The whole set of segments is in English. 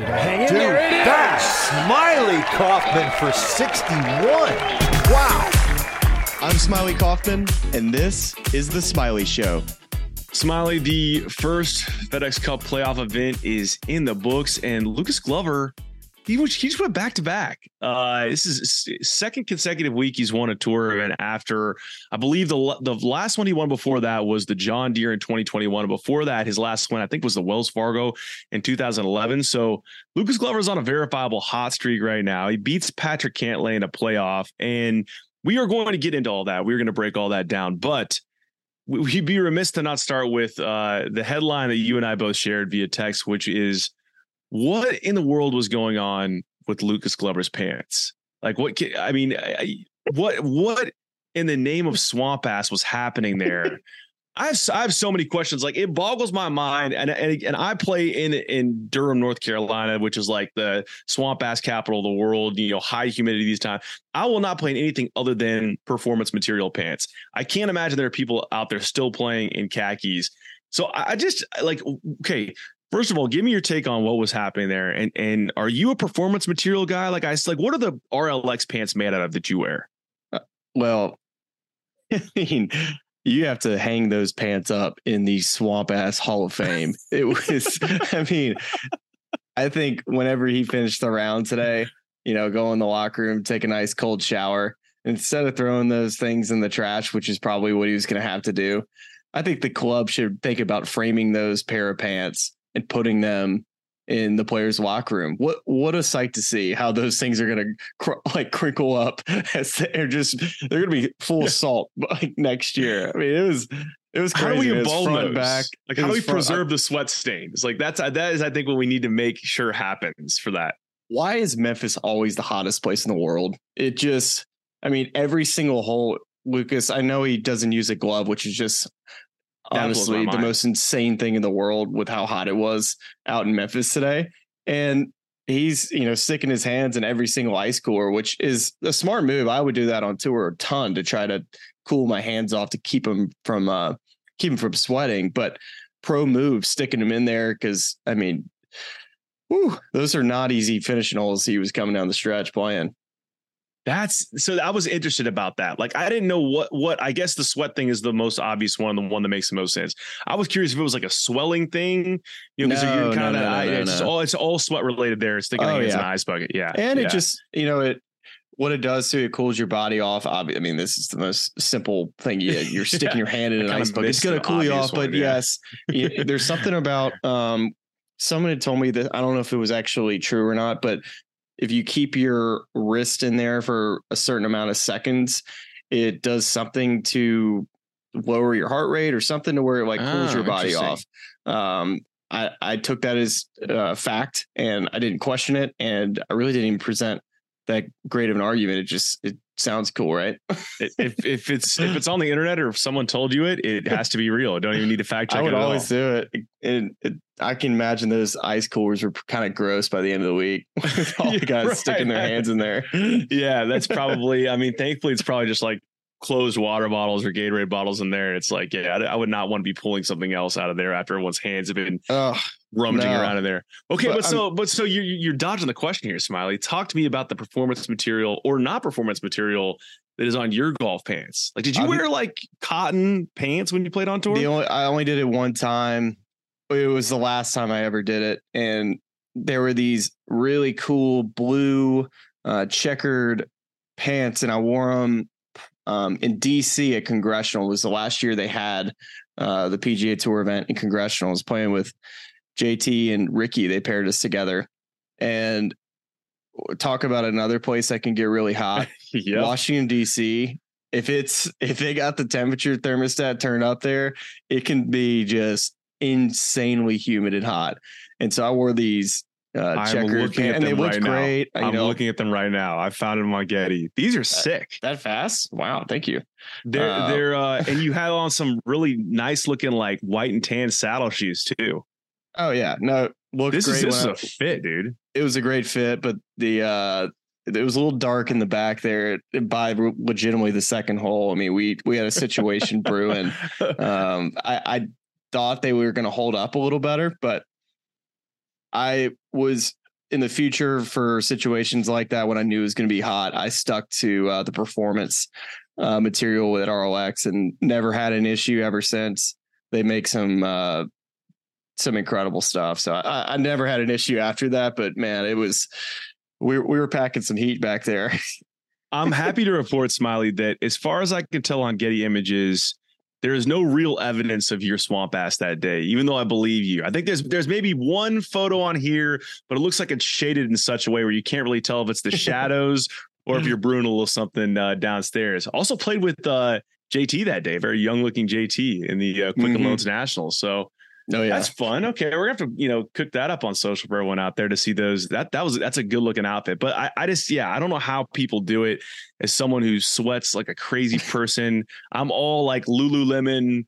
Is it hang in Dude, there? It is! that's Smylie Kaufman for 61. Wow. I'm Smylie Kaufman, and this is The Smylie Show. Smylie, the first FedEx Cup playoff event is in the books, and Lucas Glover, he, was, he just went back to back. Uh, this is second consecutive week he's won a tour event after, I believe the the last one he won before that was the John Deere in 2021. Before that, his last win I think was the Wells Fargo in 2011. So Lucas Glover's on a verifiable hot streak right now. He beats Patrick Cantlay in a playoff, and we are going to get into all that. We're going to break all that down, but we'd be remiss to not start with uh, the headline that you and I both shared via text, which is what in the world was going on with Lucas Glover's pants? Like, what? I mean, what what in the name of swamp ass was happening there? I have I have so many questions. Like it boggles my mind. And and, and I play in in Durham, North Carolina, which is like the swamp ass capital of the world. You know, high humidity these times. I will not play in anything other than performance material pants. I can't imagine there are people out there still playing in khakis. So I just like okay. First of all, give me your take on what was happening there, and and are you a performance material guy? Like I like, what are the RLX pants made out of that you wear? Uh, well, I mean, you have to hang those pants up in the swamp ass Hall of Fame. it was, I mean, I think whenever he finished the round today, you know, go in the locker room, take a nice cold shower, instead of throwing those things in the trash, which is probably what he was going to have to do. I think the club should think about framing those pair of pants and putting them in the players' locker room. What what a sight to see! How those things are going to cr- like crinkle up as they're just they're going to be full of salt like next year. I mean, it was it was crazy. How do we embalm those? back? Like how do we front, preserve I, the sweat stains? Like that's that is I think what we need to make sure happens for that. Why is Memphis always the hottest place in the world? It just I mean every single hole. Lucas, I know he doesn't use a glove, which is just honestly the most insane thing in the world with how hot it was out in Memphis today. And he's, you know, sticking his hands in every single ice cooler, which is a smart move. I would do that on tour a ton to try to cool my hands off to keep them from uh keep them from sweating. But pro move sticking them in there because I mean, whew, those are not easy finishing holes he was coming down the stretch playing. That's so I was interested about that. Like I didn't know what what I guess the sweat thing is the most obvious one, the one that makes the most sense. I was curious if it was like a swelling thing, you know, because no, you're kind of no, no, no, it's all it's all sweat related there. It's sticking oh, yeah. in an ice bucket. Yeah. And yeah. it just, you know, it what it does to it cools your body off. I mean, this is the most simple thing. You, you're sticking yeah. your hand in an ice bucket. It's going to cool you off. One, but yes, there's something about um, someone had told me that I don't know if it was actually true or not, but if you keep your wrist in there for a certain amount of seconds, it does something to lower your heart rate or something to where it like cools oh, your body off. Um, I, I took that as a fact and I didn't question it. And I really didn't even present that great of an argument. It just, it sounds cool, right? if if it's if it's on the internet or if someone told you it, it has to be real. I Don't even need to fact check. It. I would always do it. And it, I can imagine those ice coolers were kind of gross by the end of the week. all the guys right. sticking their hands in there. Yeah, that's probably. I mean, thankfully, it's probably just like closed water bottles or Gatorade bottles in there. It's like, yeah, I would not want to be pulling something else out of there after everyone's hands have been rummaging no. around in there. Okay, but, but so, but so you're you're dodging the question here, Smylie. Talk to me about the performance material or not performance material that is on your golf pants. Like, did you I wear like cotton pants when you played on tour? The only I only did it one time. It was the last time I ever did it, and there were these really cool blue uh, checkered pants, and I wore them um, in DC at Congressional. Was the last year they had uh, the PGA Tour event in Congressional. I was playing with JT and Ricky. They paired us together, and talk about another place that can get really hot. yep. Washington DC. If it's if they got the temperature thermostat turned up there, it can be just insanely humid and hot. And so I wore these uh, checkered pants, and they looked right great. Now. I'm know. looking at them right now. I found them on Getty. These are sick. That, that fast? Wow, thank you. They're uh, they're uh, and you had on some really nice looking like white and tan saddle shoes too. Oh yeah, no, looked this great. Is, this is a fit, dude. It was a great fit, but the uh it was a little dark in the back there by legitimately the second hole. I mean, we we had a situation brewing. Um, I, I thought they were going to hold up a little better, but I was in the future for situations like that when I knew it was going to be hot, I stuck to uh, the performance uh, material at RLX and never had an issue ever since. They make some uh, some incredible stuff. So I, I never had an issue after that. But man, it was we we were packing some heat back there. I'm happy to report, Smylie, that as far as I can tell on Getty Images, there is no real evidence of your swamp ass that day, even though I believe you. I think there's there's maybe one photo on here, but it looks like it's shaded in such a way where you can't really tell if it's the shadows or if you're brewing a little something uh, downstairs. Also played with uh, JT that day, very young looking JT in the uh, Quicken mm-hmm. Loans Nationals. So Oh yeah, that's fun. Okay, we're gonna have to you know cook that up on social for everyone out there to see those. That that was that's a good looking outfit. But I, I just yeah, I don't know how people do it. As someone who sweats like a crazy person, I'm all like Lululemon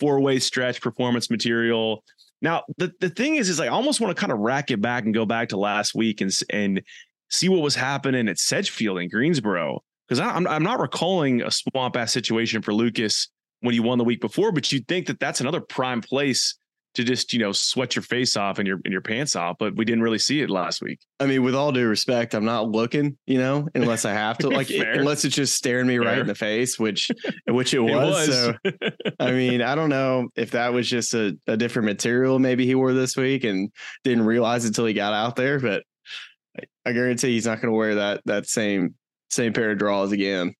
four way stretch performance material. Now the the thing is, is I almost want to kind of rack it back and go back to last week and and see what was happening at Sedgefield in Greensboro because I'm I'm not recalling a swamp ass situation for Lucas when he won the week before, but you'd think that that's another prime place to just you know sweat your face off and your and your pants off but we didn't really see it last week i mean with all due respect i'm not looking you know unless i have to like unless it's just staring me Fair. right in the face which which it was, it was. so i mean i don't know if that was just a, a different material maybe he wore this week and didn't realize until he got out there but I, I guarantee he's not going to wear that that same same pair of draws again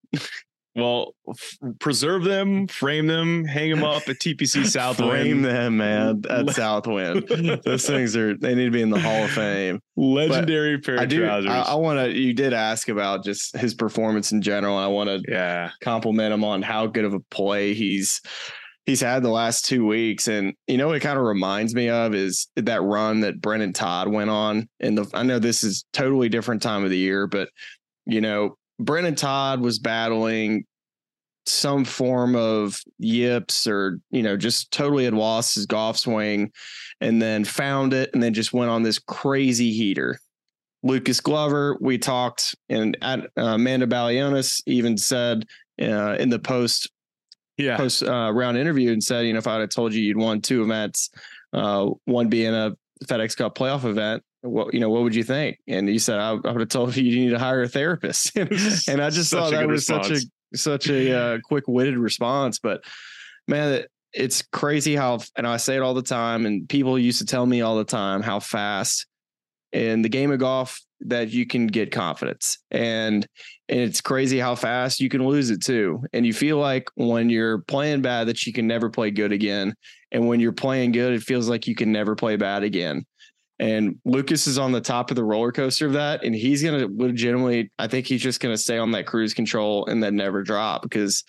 Well, f- preserve them, frame them, hang them up at TPC Southwind. frame them, man, at Southwind. Those things are they need to be in the Hall of Fame. Legendary but pair I of do, trousers. I, I want to. You did ask about just his performance in general, I want to yeah compliment him on how good of a play he's he's had the last two weeks. And you know, it kind of reminds me of is that run that Brendon Todd went on. And the I know this is totally different time of the year, but you know, Brendon Todd was battling some form of yips or, you know, just totally had lost his golf swing and then found it and then just went on this crazy heater. Lucas Glover, we talked, and at, uh, Amanda Balionis even said uh, in the post yeah. post uh, round interview and said, you know, if I had told you you'd won two events, uh, one being a FedEx Cup playoff event, what you know what would you think? And you said i, I would have told you you need to hire a therapist. And, i just thought that was response. such a such a uh, quick-witted response but man it's crazy how and i say it all the time and people used to tell me all the time how fast in the game of golf that you can get confidence and and it's crazy how fast you can lose it too and you feel like when you're playing bad that you can never play good again and when you're playing good it feels like you can never play bad again and Lucas is on the top of the roller coaster of that. And he's going to legitimately, I think he's just going to stay on that cruise control and then never drop because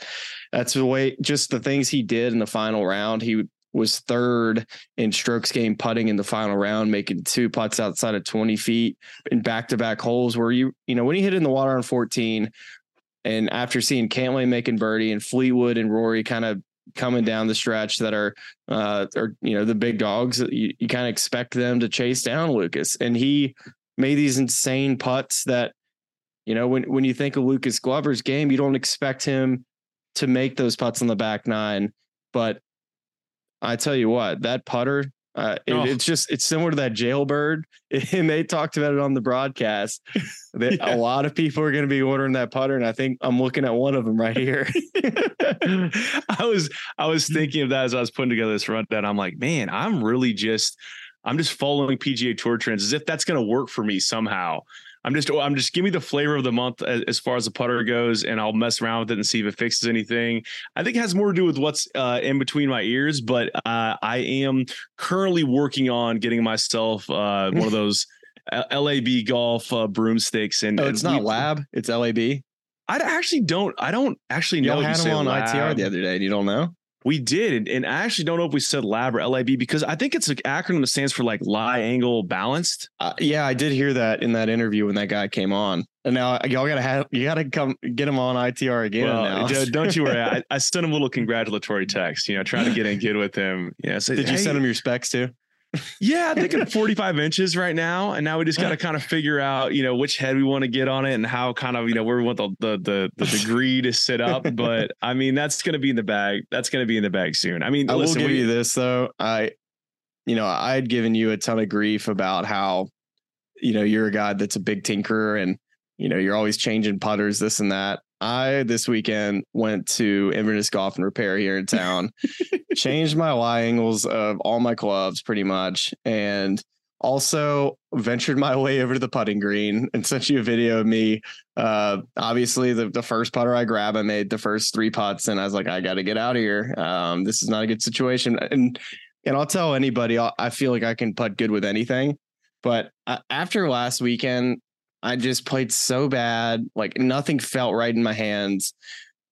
that's the way, just the things he did in the final round. He was third in strokes gained putting in the final round, making two putts outside of 20 feet in back to back holes where you, you know, when he hit in the water on 14, and after seeing Cantlay making birdie and Fleetwood and Rory kind of coming down the stretch that are uh are you know the big dogs you, you kind of expect them to chase down Lucas. And he made these insane putts that you know when when you think of Lucas Glover's game you don't expect him to make those putts on the back nine. But I tell you what that putter uh, it, oh. It's just it's similar to that jailbird, and they talked about it on the broadcast. That yeah. A lot of people are going to be ordering that putter, and I think I'm looking at one of them right here. I was I was thinking of that as I was putting together this rundown. I'm like, man, I'm really just I'm just following PGA Tour trends as if that's going to work for me somehow. I'm just I'm just give me the flavor of the month as, as, far as the putter goes, and I'll mess around with it and see if it fixes anything. I think it has more to do with what's uh, in between my ears, but uh, I am currently working on getting myself uh, one of those LAB golf uh, broomsticks. And oh, it's and not lab, it's LAB. I actually don't. I don't actually know. You had them on lab. ITR the other day, and you don't know. We did, and I actually don't know if we said lab or LAB because I think it's an acronym that stands for like lie angle balanced. Uh, yeah, I did hear that in that interview when that guy came on. And now y'all gotta have you gotta come get him on ITR again. Well, don't you worry. I, I, sent him a little congratulatory text. You know, trying to get in good with him. Yeah. So, did you send him your specs too? Yeah, I think at 45 inches right now. And now we just got to uh. kind of figure out, you know, which head we want to get on it and how kind of, you know, where we want the the the, the degree to sit up. But I mean, that's going to be in the bag. That's going to be in the bag soon. I mean, I listen, will give we, you this though. I, you know, I had given you a ton of grief about how you know, you're a guy that's a big tinkerer and, you know, you're always changing putters, this and that. I this weekend went to Inverness Golf and Repair here in town, changed my lie angles of all my clubs pretty much, and also ventured my way over to the putting green and sent you a video of me. Uh, obviously, the, the first putter I grabbed, I made the first three putts, and I was like, I got to get out of here. Um, this is not a good situation. And and I'll tell anybody, I feel like I can putt good with anything. But uh, after last weekend, I just played so bad. Like nothing felt right in my hands.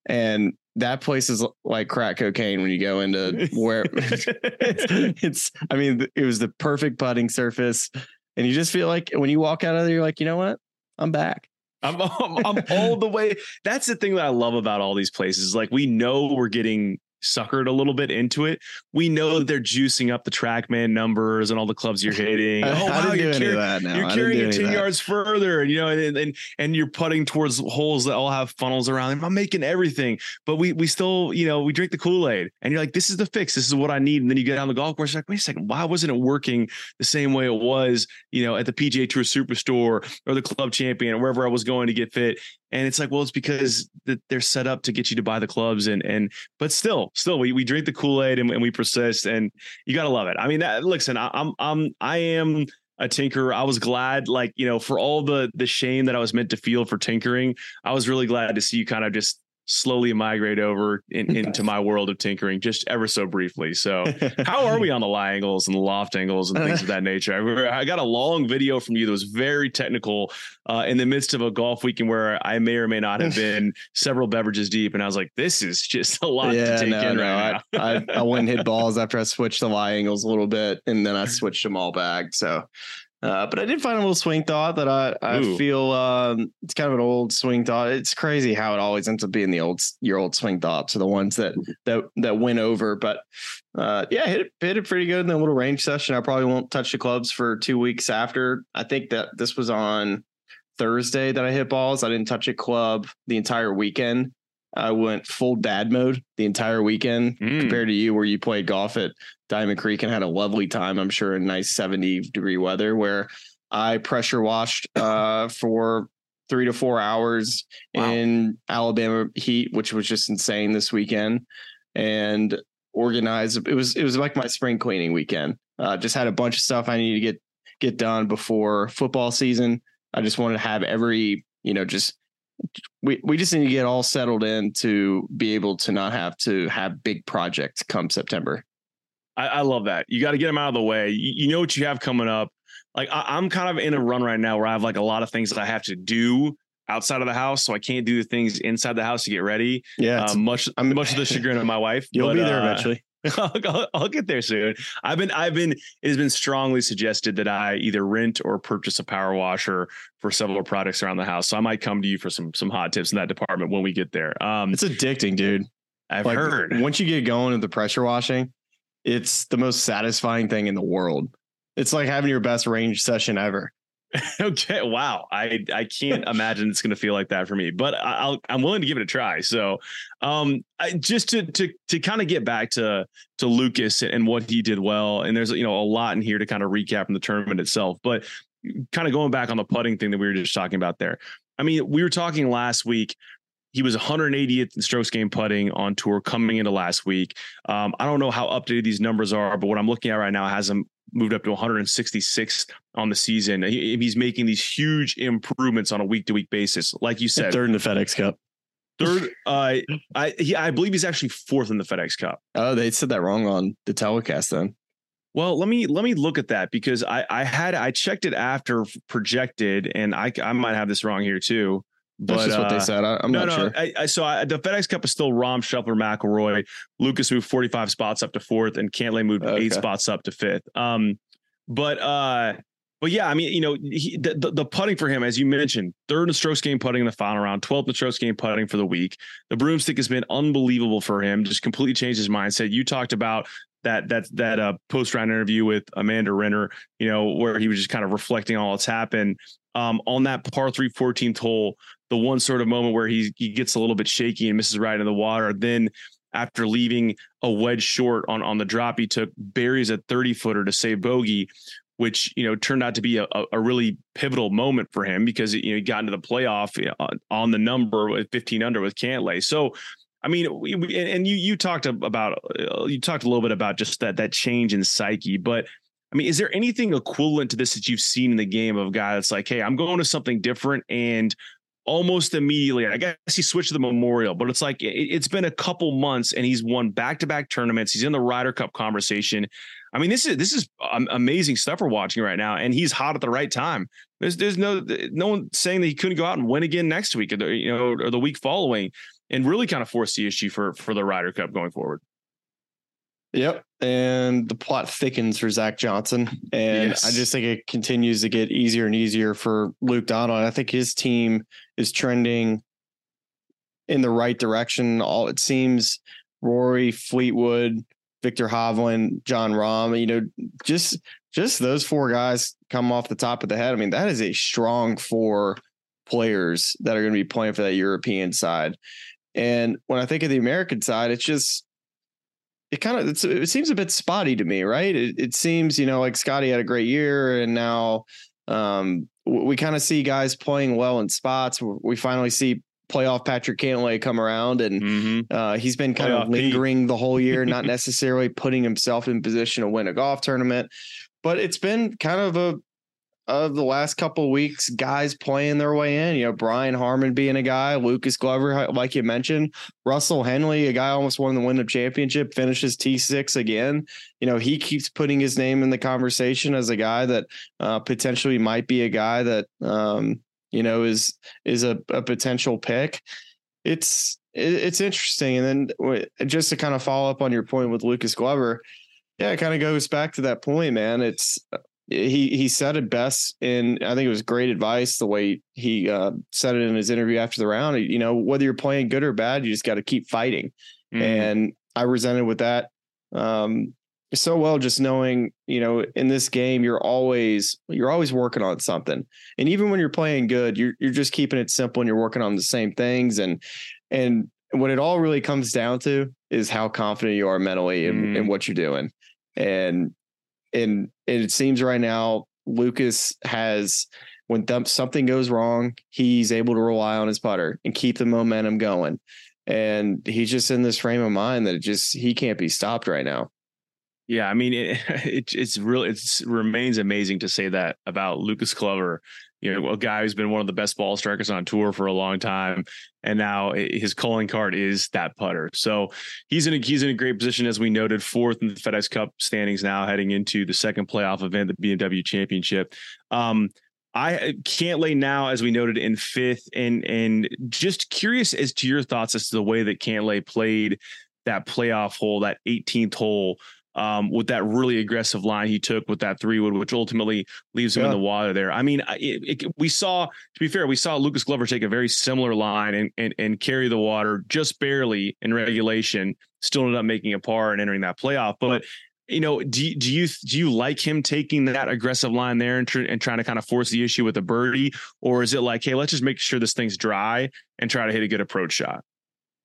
And that place is like crack cocaine when you go into where it's, it's, I mean, it was the perfect putting surface. And you just feel like when you walk out of there, you're like, you know what? I'm back. I'm, I'm, I'm all the way. That's the thing that I love about all these places. Like we know we're getting suckered a little bit into it. We know that they're juicing up the TrackMan numbers and all the clubs you're hitting. oh wow, you're, carrying, you're carrying it ten yards further, and you know, and, and and you're putting towards holes that all have funnels around them. I'm making everything, but we we still, you know, we drink the Kool Aid, and you're like, this is the fix. This is what I need. And then you get on the golf course, you're like, wait a second, why wasn't it working the same way it was, you know, at the PGA Tour Superstore or the Club Champion or wherever I was going to get fit? And it's like, well, it's because they're set up to get you to buy the clubs, and and but still, still, we we drink the Kool Aid and, and, we persist, and you gotta love it. I mean, that, listen, I, I'm I'm I am a tinker. I was glad, like you know, for all the the shame that I was meant to feel for tinkering, I was really glad to see you kind of just slowly migrate over in, into my world of tinkering just ever so briefly. So, how are we on the lie angles and the loft angles and things of that nature? I, I got a long video from you that was very technical uh, in the midst of a golf weekend where I may or may not have been several beverages deep, and I was like, "This is just a lot yeah, to take no, in no. right now." I, I, I went and hit balls after I switched the lie angles a little bit, and then I switched them all back. So uh, but I did find a little swing thought that I, I feel um, it's kind of an old swing thought. It's crazy how it always ends up being the old your old swing thoughts are the ones that that that win over. But uh, yeah, hit it hit it pretty good in the little range session. I probably won't touch the clubs for two weeks after. I think that this was on Thursday that I hit balls. I didn't touch a club the entire weekend. I went full dad mode the entire weekend mm. compared to you, where you played golf at Diamond Creek and had a lovely time. I'm sure in nice 70 degree weather. Where I pressure washed uh, for three to four hours wow. in Alabama heat, which was just insane this weekend, and organized. It was it was like my spring cleaning weekend. Uh, just had a bunch of stuff I needed to get get done before football season. I just wanted to have every you know just we we just need to get all settled in to be able to not have to have big projects come September. I, I love that. You got to get them out of the way. You, you, know what you have coming up. Like I, am kind of in a run right now where I have like a lot of things that I have to do outside of the house, so I can't do the things inside the house to get ready. Yeah, uh, much I'm, much of the chagrin of my wife. You'll but, be there uh, eventually. I'll, I'll, get there soon. I've been, I've been, it has been strongly suggested that I either rent or purchase a power washer for several products around the house. So I might come to you for some, some hot tips in that department when we get there. Um, it's addicting, dude. I've like, heard. Once you get going with the pressure washing, it's the most satisfying thing in the world. It's like having your best range session ever. okay. Wow. I I can't imagine it's going to feel like that for me, but I'll I'm willing to give it a try. So, um, I, just to to to kind of get back to to Lucas and what he did well, and there's you know a lot in here to kind of recap from the tournament itself, but kind of going back on the putting thing that we were just talking about there. I mean, we were talking last week. He was 180th in strokes gained putting on tour coming into last week. Um, I don't know how updated these numbers are, but what I'm looking at right now has him moved up to 166 on the season. He, he's making these huge improvements on a week to week basis. Like you said, third in the FedEx Cup. Third, uh, I he, I believe he's actually fourth in the FedEx Cup. Oh, they said that wrong on the telecast then. Well, let me let me look at that because I I had I checked it after projected, and I I might have this wrong here too. But, That's just what they uh, said. I, am no, not no, sure. I, I, so I, the FedEx Cup is still Rahm, Scheffler, McIlroy. Lucas moved 45 spots up to fourth, and Cantlay moved okay. eight spots up to fifth. Um, but uh, but yeah, I mean, you know, he, the, the, the putting for him, as you mentioned, third in the strokes gained putting in the final round, 12th in the strokes gained putting for the week. The broomstick has been unbelievable for him. Just completely changed his mindset. You talked about that that that uh, post round interview with Amanda Renner, you know, where he was just kind of reflecting on what's happened. Um, on that par three 14th hole, the one sort of moment where he he gets a little bit shaky and misses right in the water. Then after leaving a wedge short on on the drop, he took berries at 30 footer to save bogey. which you know turned out to be a, a really pivotal moment for him because you know he got into the playoff on, on the number with 15 under with Cantlay. So I mean, we, we, and you you talked about uh, you talked a little bit about just that that change in psyche, but I mean, is there anything equivalent to this that you've seen in the game of a guy that's like, hey, I'm going to something different and almost immediately, I guess he switched to the Memorial, but it's like it, has been a couple months and he's won back to back tournaments. He's in the Ryder Cup conversation. I mean, this is this is um, amazing stuff we're watching right now, and he's hot at the right time. There's there's no no one saying that he couldn't go out and win again next week, or the, you know, or the week following, and really kind of force the issue for for the Ryder Cup going forward. Yep. And the plot thickens for Zach Johnson. And yes. I just think it continues to get easier and easier for Luke Donald. I think his team is trending in the right direction. All it seems Rory, Fleetwood, Viktor Hovland, Jon Rahm, you know, just just those four guys come off the top of the head. I mean, that is a strong four players that are going to be playing for that European side. And when I think of the American side, it's just it kind of it seems a bit spotty to me, right? It, it seems you know like Scotty had a great year, and now um, we kind of see guys playing well in spots. We finally see playoff Patrick Cantlay come around, and mm-hmm. uh, he's been kind playoff of lingering Pete. the whole year, not necessarily putting himself in position to win a golf tournament. But it's been kind of a of the last couple weeks, guys playing their way in. You know, Brian Harman being a guy, Lucas Glover, like you mentioned, Russell Henley, a guy almost won the Wyndham Championship, finishes T six again. You know, he keeps putting his name in the conversation as a guy that uh, potentially might be a guy that um, you know is is a, a potential pick. It's it's interesting, and then just to kind of follow up on your point with Lucas Glover. Yeah, it kind of goes back to that point, man. It's he he said it best and I think it was great advice the way he uh, said it in his interview after the round. You know, whether you're playing good or bad, you just got to keep fighting. Mm-hmm. And I resented with that um, so well, just knowing you know in this game you're always you're always working on something, and even when you're playing good, you're you're just keeping it simple and you're working on the same things and and what it all really comes down to is how confident you are mentally in, mm. in what you're doing. And and it seems right now Lucas has when th- something goes wrong, he's able to rely on his putter and keep the momentum going. And he's just in this frame of mind that just he can't be stopped right now. Yeah, I mean, it, it it's really it remains amazing to say that about Lucas Glover you know, a guy who's been one of the best ball strikers on tour for a long time, and now his calling card is that putter. So he's in a he's in a great position as we noted, fourth in the FedEx Cup standings now, heading into the second playoff event, the BMW Championship. Um, I lay now, as we noted, in fifth, and and just curious as to your thoughts as to the way that Cantlay played that playoff hole, that 18th hole um, with that really aggressive line he took with that three wood, which ultimately leaves him yeah. in the water there. I mean, it, it, we saw, to be fair, we saw Lucas Glover take a very similar line and, and, and carry the water just barely in regulation, still ended up making a par and entering that playoff. But you know, do, do you do you like him taking that aggressive line there and, tr- and trying to kind of force the issue with a birdie, or is it like, hey, let's just make sure this thing's dry and try to hit a good approach shot?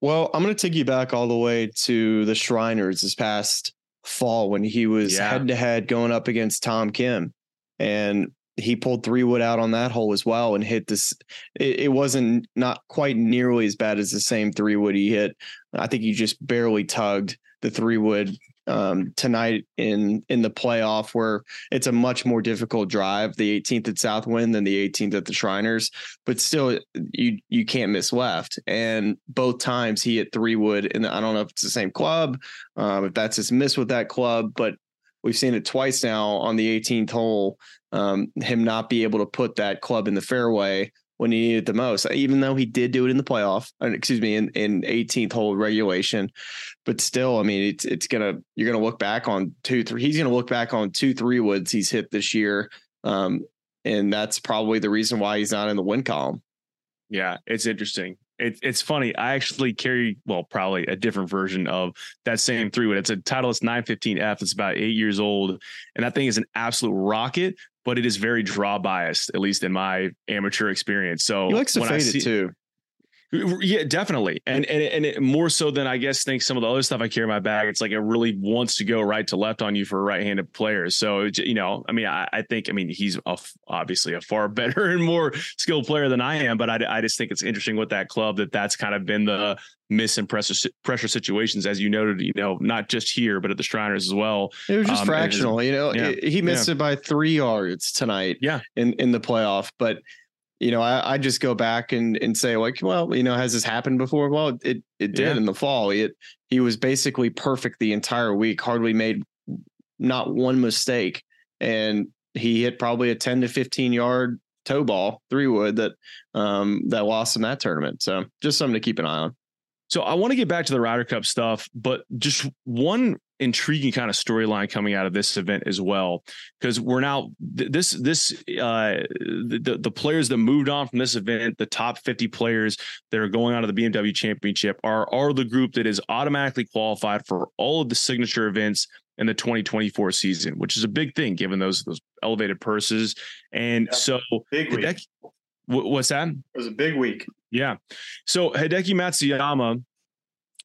Well, I'm going to take you back all the way to the Shriners this past fall when he was head to head going up against Tom Kim. And he pulled three wood out on that hole as well and hit this. It, it, wasn't not quite nearly as bad as the same three wood he hit. I think he just barely tugged the three wood um, tonight in in the playoff, where it's a much more difficult drive. The 18th at Southwind than the 18th at the Shriners, but still, you you can't miss left. And both times he hit three wood, and I don't know if it's the same club, um, if that's his miss with that club, but we've seen it twice now on the 18th hole. Um, him not be able to put that club in the fairway when he needed the most, even though he did do it in the playoff, excuse me, in, in 18th hole regulation. But still, I mean, it's it's gonna you're gonna look back on two, three. He's gonna look back on two, three woods he's hit this year. Um, and that's probably the reason why he's not in the win column. Yeah, it's interesting. It, it's funny. I actually carry, well, probably a different version of that same three wood. It's a Titleist 915F. It's about eight years old. And that thing is an absolute rocket, but it is very draw biased, at least in my amateur experience. So he likes to fade see, it too. Yeah, definitely, and and and it, more so than I guess think some of the other stuff I carry in my bag. It's like it really wants to go right to left on you for right-handed players. So you know, I mean, I, I think, I mean, he's a, obviously a far better and more skilled player than I am, but I, I just think it's interesting with that club that that's kind of been the miss and pressure pressure situations, as you noted. You know, not just here, but at the Shriners as well. It was just um, fractional. you know, yeah, he missed yeah. it by three yards tonight. Yeah, in in the playoff, but you know, I, I, just go back and and say like, well, you know, has this happened before? Well, it it did yeah. in the fall. It he was basically perfect the entire week, hardly made not one mistake, and he hit probably a ten to fifteen yard toe ball three wood that um that lost in that tournament. So just something to keep an eye on. So I want to get back to the Ryder Cup stuff, but just one intriguing kind of storyline coming out of this event as well. Because we're now this this uh the, the players that moved on from this event the top 50 players that are going on to the BMW championship are are the group that is automatically qualified for all of the signature events in the 2024 season which is a big thing given those those elevated purses. And so big week. what's that? It was a big week. Yeah. So Hideki Matsuyama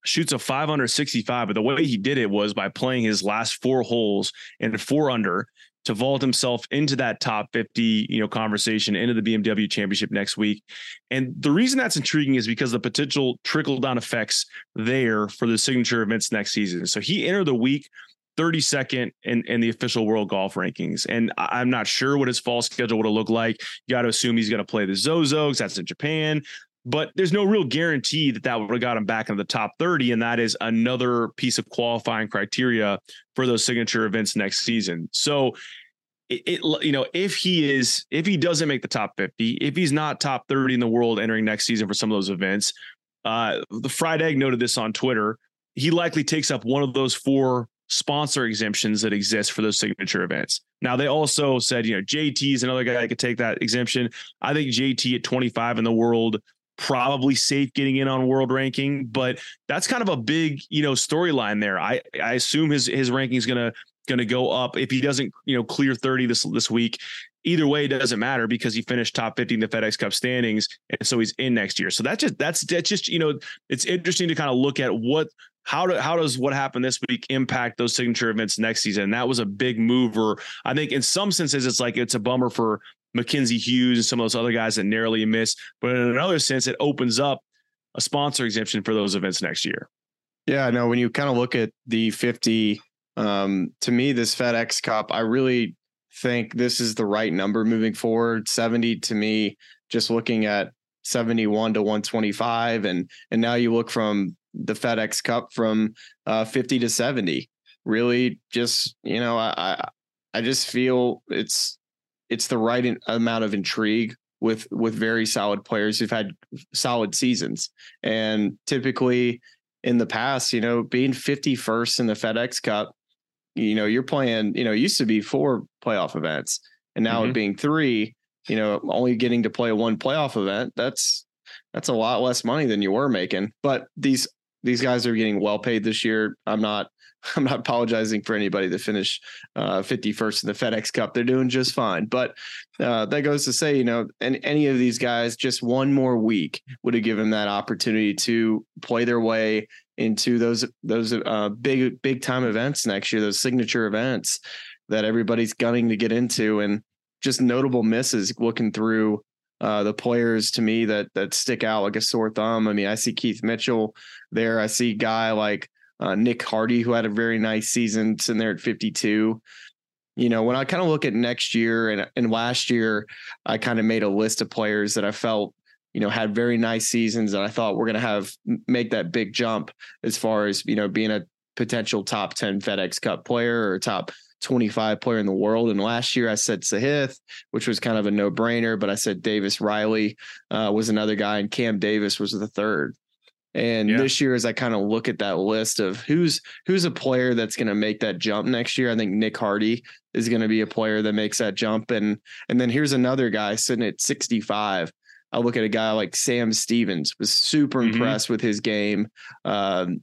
shoots a five under 65, but the way he did it was by playing his last four holes in four under to vault himself into that top 50, you know, conversation into the BMW championship next week. And the reason that's intriguing is because the potential trickle down effects there for the signature events next season. So he entered the week 32nd in, in the official world golf rankings. And I'm not sure what his fall schedule would have looked like. You got to assume he's going to play the Zozo because that's in Japan but there's no real guarantee that that would have got him back in the top 30 and that is another piece of qualifying criteria for those signature events next season so it, it, you know if he is if he doesn't make the top 50 if he's not top 30 in the world entering next season for some of those events uh the fried egg noted this on twitter he likely takes up one of those four sponsor exemptions that exist for those signature events. Now they also said, you know, JT is another guy that could take that exemption. I think JT at 25 in the world probably safe getting in on world ranking, but that's kind of a big, you know, storyline there. I I assume his his ranking is gonna gonna go up if he doesn't, you know, clear 30 this this week. Either way, it doesn't matter because he finished top 50 in the FedEx Cup standings, and so he's in next year. So that's just that's that's just you know, it's interesting to kind of look at what how do how does what happened this week impact those signature events next season? And that was a big mover. I think in some senses it's like it's a bummer for Mackenzie Hughes and some of those other guys that narrowly missed. But in another sense, it opens up a sponsor exemption for those events next year. Yeah, no, when you kind of look at the 50, um, to me, this FedEx Cup, I really think this is the right number moving forward. 70 to me, just looking at 71 to 125. And and now you look from the FedEx Cup from uh, 50 to 70. Really just, you know, I I just feel it's it's the right in, amount of intrigue with with very solid players who've had solid seasons. And typically in the past, you know, being 51st in the FedEx Cup, you know, you're playing, you know, it used to be four playoff events and now mm-hmm. it being three, you know, only getting to play one playoff event, that's that's a lot less money than you were making. But these these guys are getting well paid this year. I'm not I'm not apologizing for anybody that finished uh, 51st in the FedEx Cup. They're doing just fine. But uh, that goes to say, you know, and any of these guys, just one more week would have given them that opportunity to play their way into those those uh, big big time events next year, those signature events that everybody's gunning to get into, and just notable misses looking through uh, the players to me that that stick out like a sore thumb. I mean, I see Keith Mitchell there. I see guy like uh, Nick Hardy, who had a very nice season, sitting there at 52. You know, when I kind of look at next year and, and last year, I kind of made a list of players that I felt, you know, had very nice seasons and I thought we're going to have make that big jump as far as, you know, being a potential top 10 FedEx Cup player or top 25 player in the world. And last year I said Sahith, which was kind of a no brainer, but I said Davis Riley uh, was another guy and Cam Davis was the third. And yeah. this year, as I kind of look at that list of who's who's a player that's going to make that jump next year, I think Nick Hardy is going to be a player that makes that jump. And and then here's another guy sitting at 65. I look at a guy like Sam Stevens, was super mm-hmm. impressed with his game um,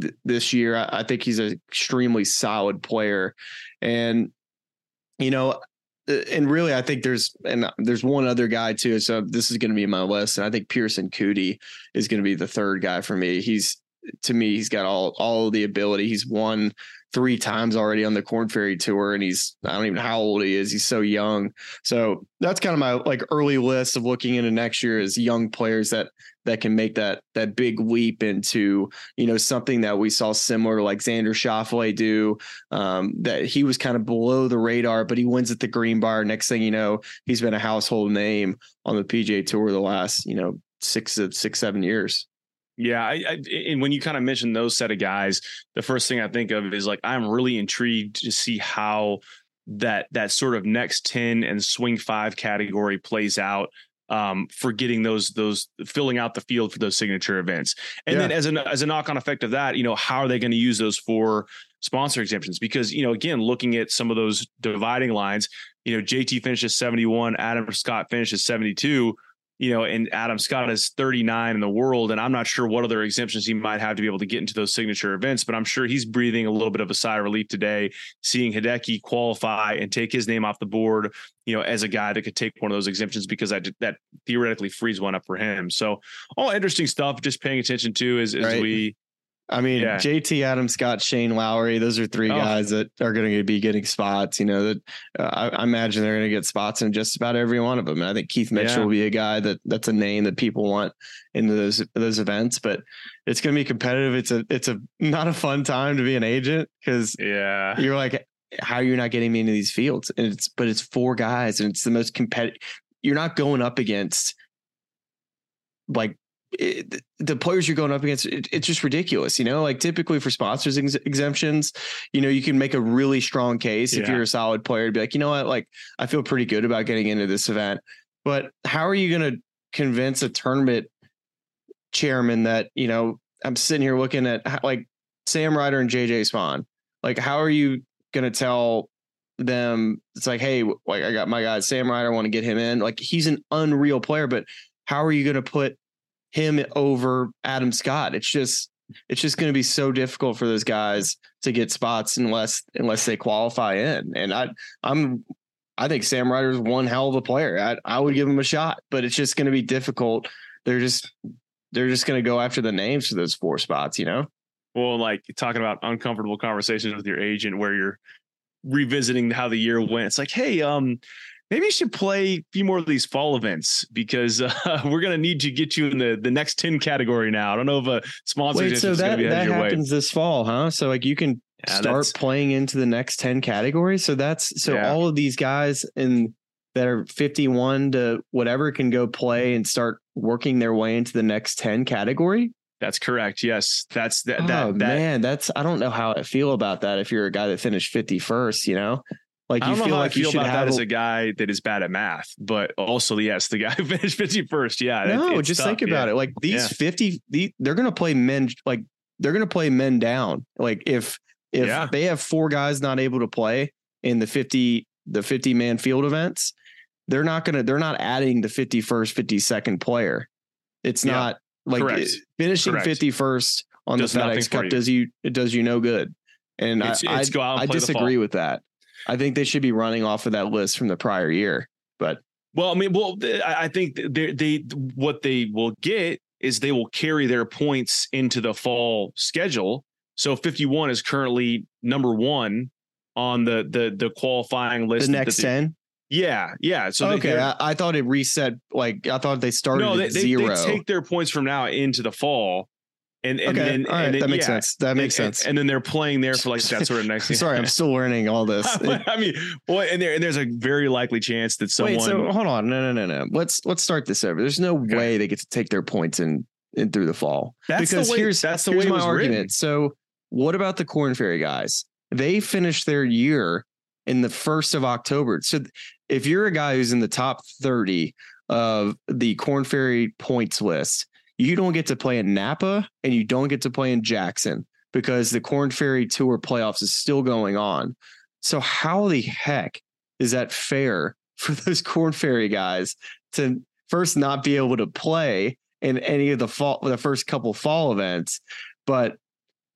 th- this year. I, I think he's an extremely solid player, and you know uh, Uh, and really, I think there's and there's one other guy too. So this is going to be my list, and I think Pearson Coody is going to be the third guy for me. He's to me, he's got all all the ability. He's won three times already on the Corn Ferry Tour, and he's I don't even know how old he is. He's so young. So that's kind of my like early list of looking into next year as young players that that can make that that big leap into you know something that we saw similar to like Xander Schauffele do. Um, that he was kind of below the radar, but he wins at the Greenbrier Next thing you know, he's been a household name on the PGA Tour the last you know six six seven years. Yeah, I, I, and when you kind of mention those set of guys, the first thing I think of is like I'm really intrigued to see how that that sort of next ten and swing five category plays out um, for getting those those filling out the field for those signature events. And yeah. then as an as a knock on effect of that, you know, how are they going to use those for sponsor exemptions? Because you know, again, looking at some of those dividing lines, you know, JT finishes 71, Adam Scott finishes 72 you know, and Adam Scott is 39 in the world, and I'm not sure what other exemptions he might have to be able to get into those signature events, but I'm sure he's breathing a little bit of a sigh of relief today, seeing Hideki qualify and take his name off the board, you know, as a guy that could take one of those exemptions because that that theoretically frees one up for him. So all interesting stuff, just paying attention to as, as right. we I mean, yeah. JT Adam Scott, Shane Lowry, those are three oh. guys that are going to be getting spots. You know, that uh, I, I, imagine they're going to get spots in just about every one of them. And I think Keith Mitchell yeah. will be a guy that that's a name that people want into those those events. But it's going to be competitive. It's a it's a not a fun time to be an agent because yeah, you're like, how are you not getting me into these fields? And it's but it's four guys, and it's the most competitive. You're not going up against like it, the players you're going up against, it, it's just ridiculous. You know, like typically for sponsors ex- exemptions, you know, you can make a really strong case yeah. if you're a solid player to be like, you know what, like I feel pretty good about getting into this event. But how are you going to convince a tournament chairman that, you know, I'm sitting here looking at how, like Sam Ryder and JJ Spaun? Like, how are you going to tell them it's like, hey, like I got my guy Sam Ryder, I want to get him in. Like he's an unreal player, but how are you going to put him over Adam Scott. It's just it's just going to be so difficult for those guys to get spots unless unless they qualify in. And I I'm I think Sam Ryder's one hell of a player. I I would give him a shot, but it's just going to be difficult. They're just they're just going to go after the names for those four spots, you know. Well, like talking about uncomfortable conversations with your agent where you're revisiting how the year went. It's like, hey, um, maybe you should play a few more of these fall events because uh, we're going to need to get you in the, the next 10 category now. I don't know if a sponsor Wait, so that, that happens way. this fall, huh? So like you can yeah, start playing into the next 10 categories. So that's so yeah. all of these guys in that are 51 to whatever can go play and start working their way into the next 10 category. That's correct. Yes, that's that. Oh, that, that man, that's I don't know how I feel about that. If you're a guy that finished 51st, you know, like you feel like you should about have that a, as a guy that is bad at math, but also yes, the guy who finished 51st. Yeah. No, just tough, think about yeah. it. Like these yeah. 50, the, they're gonna play men like they're gonna play men down. Like if if yeah. they have four guys not able to play in the 50 the 50 man field events, they're not gonna they're not adding the 51st, 52nd player. It's not like Correct. finishing 51st on does the FedEx Cup does you it does you no good. And it's, I, it's I, I disagree with that. I think they should be running off of that list from the prior year. But well, I mean, well, I think they they what they will get is they will carry their points into the fall schedule. So 51 is currently number one on the the the qualifying list. The next 10. Yeah, yeah. So okay, I, I, thought it reset. Like I thought they started no, they, zero. They take their points from now into the fall, and and okay. then, All right. and then, that makes yeah. sense. That makes and, sense. And then they're playing there for like that sort of next. Sorry, I'm still learning all this. I mean, boy, and there and there's a very likely chance that someone. Wait, so hold on, no, no, no, no. Let's let's start this over. There's no okay. way they get to take their points in in through the fall. That's because the way, here's that's the here's way my argument. Written. So what about the Corn Ferry guys? They finished their year in the first of October. So if you're a guy who's in the top 30 of the Corn Ferry points list you don't get to play in Napa and you don't get to play in Jackson because the Corn Ferry Tour playoffs is still going on. So how the heck is that fair for those Corn Ferry guys to first not be able to play in any of the fall the first couple fall events, but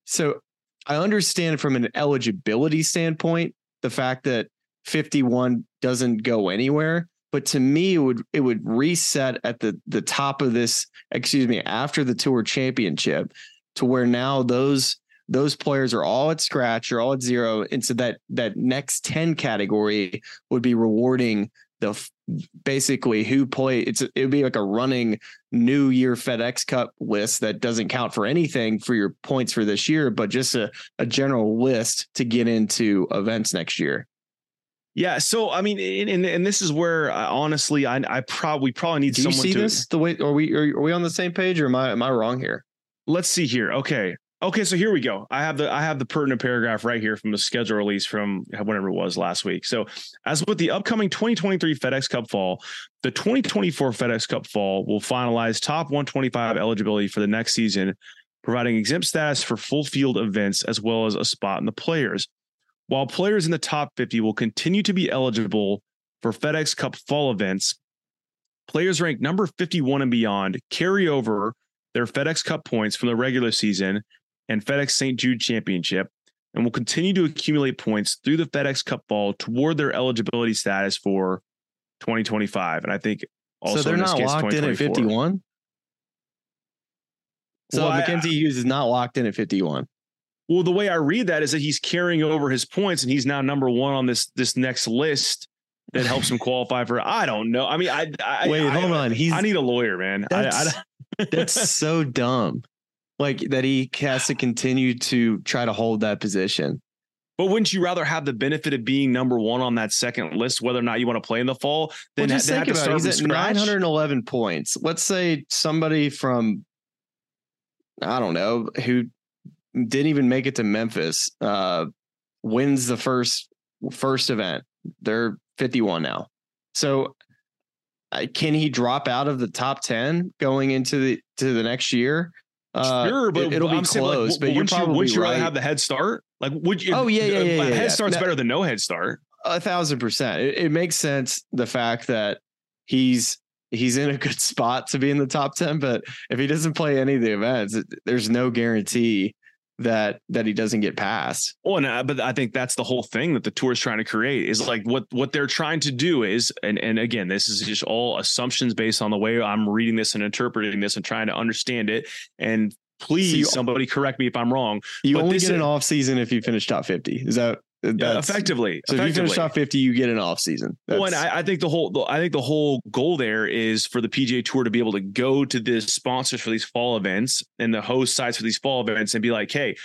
so I understand from an eligibility standpoint the fact that 51 doesn't go anywhere. But to me, it would it would reset at the the top of this, excuse me, after the tour championship, to where now those those players are all at scratch or all at zero. And so that that next 10 category would be rewarding the basically who play it's it would be like a running new year FedEx Cup list that doesn't count for anything for your points for this year, but just a, a general list to get into events next year. Yeah, so I mean, and, and this is where uh, honestly, I I probably probably need Do someone you see to. this the way are we are, are we on the same page or am I am I wrong here? Let's see here. Okay, okay, so here we go. I have the I have the pertinent paragraph right here from the schedule release from whatever it was last week. So, as with the upcoming 2023 FedEx Cup Fall, the 2024 FedEx Cup Fall will finalize top 125 eligibility for the next season, providing exempt status for full field events as well as a spot in the players. While players in the top 50 will continue to be eligible for FedEx Cup fall events, players ranked number 51 and beyond carry over their FedEx Cup points from the regular season and FedEx St. Jude Championship and will continue to accumulate points through the FedEx Cup fall toward their eligibility status for 2025. And I think also so they're not case, locked in at 51. So Well, Mackenzie Hughes is not locked in at 51. Well, the way I read that is that he's carrying over his points and he's now number one on this this next list that helps him qualify for. I don't know. I mean, I, I Wait, I, hold on. He's I need a lawyer, man. That's- that's so dumb. Like that he has to continue to try to hold that position. but wouldn't you rather have the benefit of being number one on that second list, whether or not you want to play in the fall, Well, than, just think about it. He's at 911 points. Let's say somebody from, I don't know, who didn't even make it to Memphis, uh, wins the first first event. They're 51 now. So, uh, can he drop out of the top 10 going into the to the next year? Uh, Sure, but it, will be I'm saying, like, close. w- but you're you, probably wouldn't you right. rather have the head start? Like, would you? Oh, yeah, yeah, yeah, yeah, Head start's No. better than no head start. A thousand percent. It, it makes sense the fact that he's he's in a good spot to be in the top ten, but if he doesn't play any of the events, there's no guarantee that that he doesn't get past. Oh, and uh, but I think that's the whole thing that the tour is trying to create is like what what they're trying to do is, and and again, this is just all assumptions based on the way I'm reading this and interpreting this and trying to understand it. And please, So you- somebody correct me if I'm wrong. You But only get an off season if you finish top fifty. Is that Yeah, effectively, So if you finish effectively. top fifty, you get an off season. Well, and I, I think the whole, I think the whole goal there is for the PGA Tour to be able to go to the sponsors for these fall events and the host sites for these fall events and be like, hey,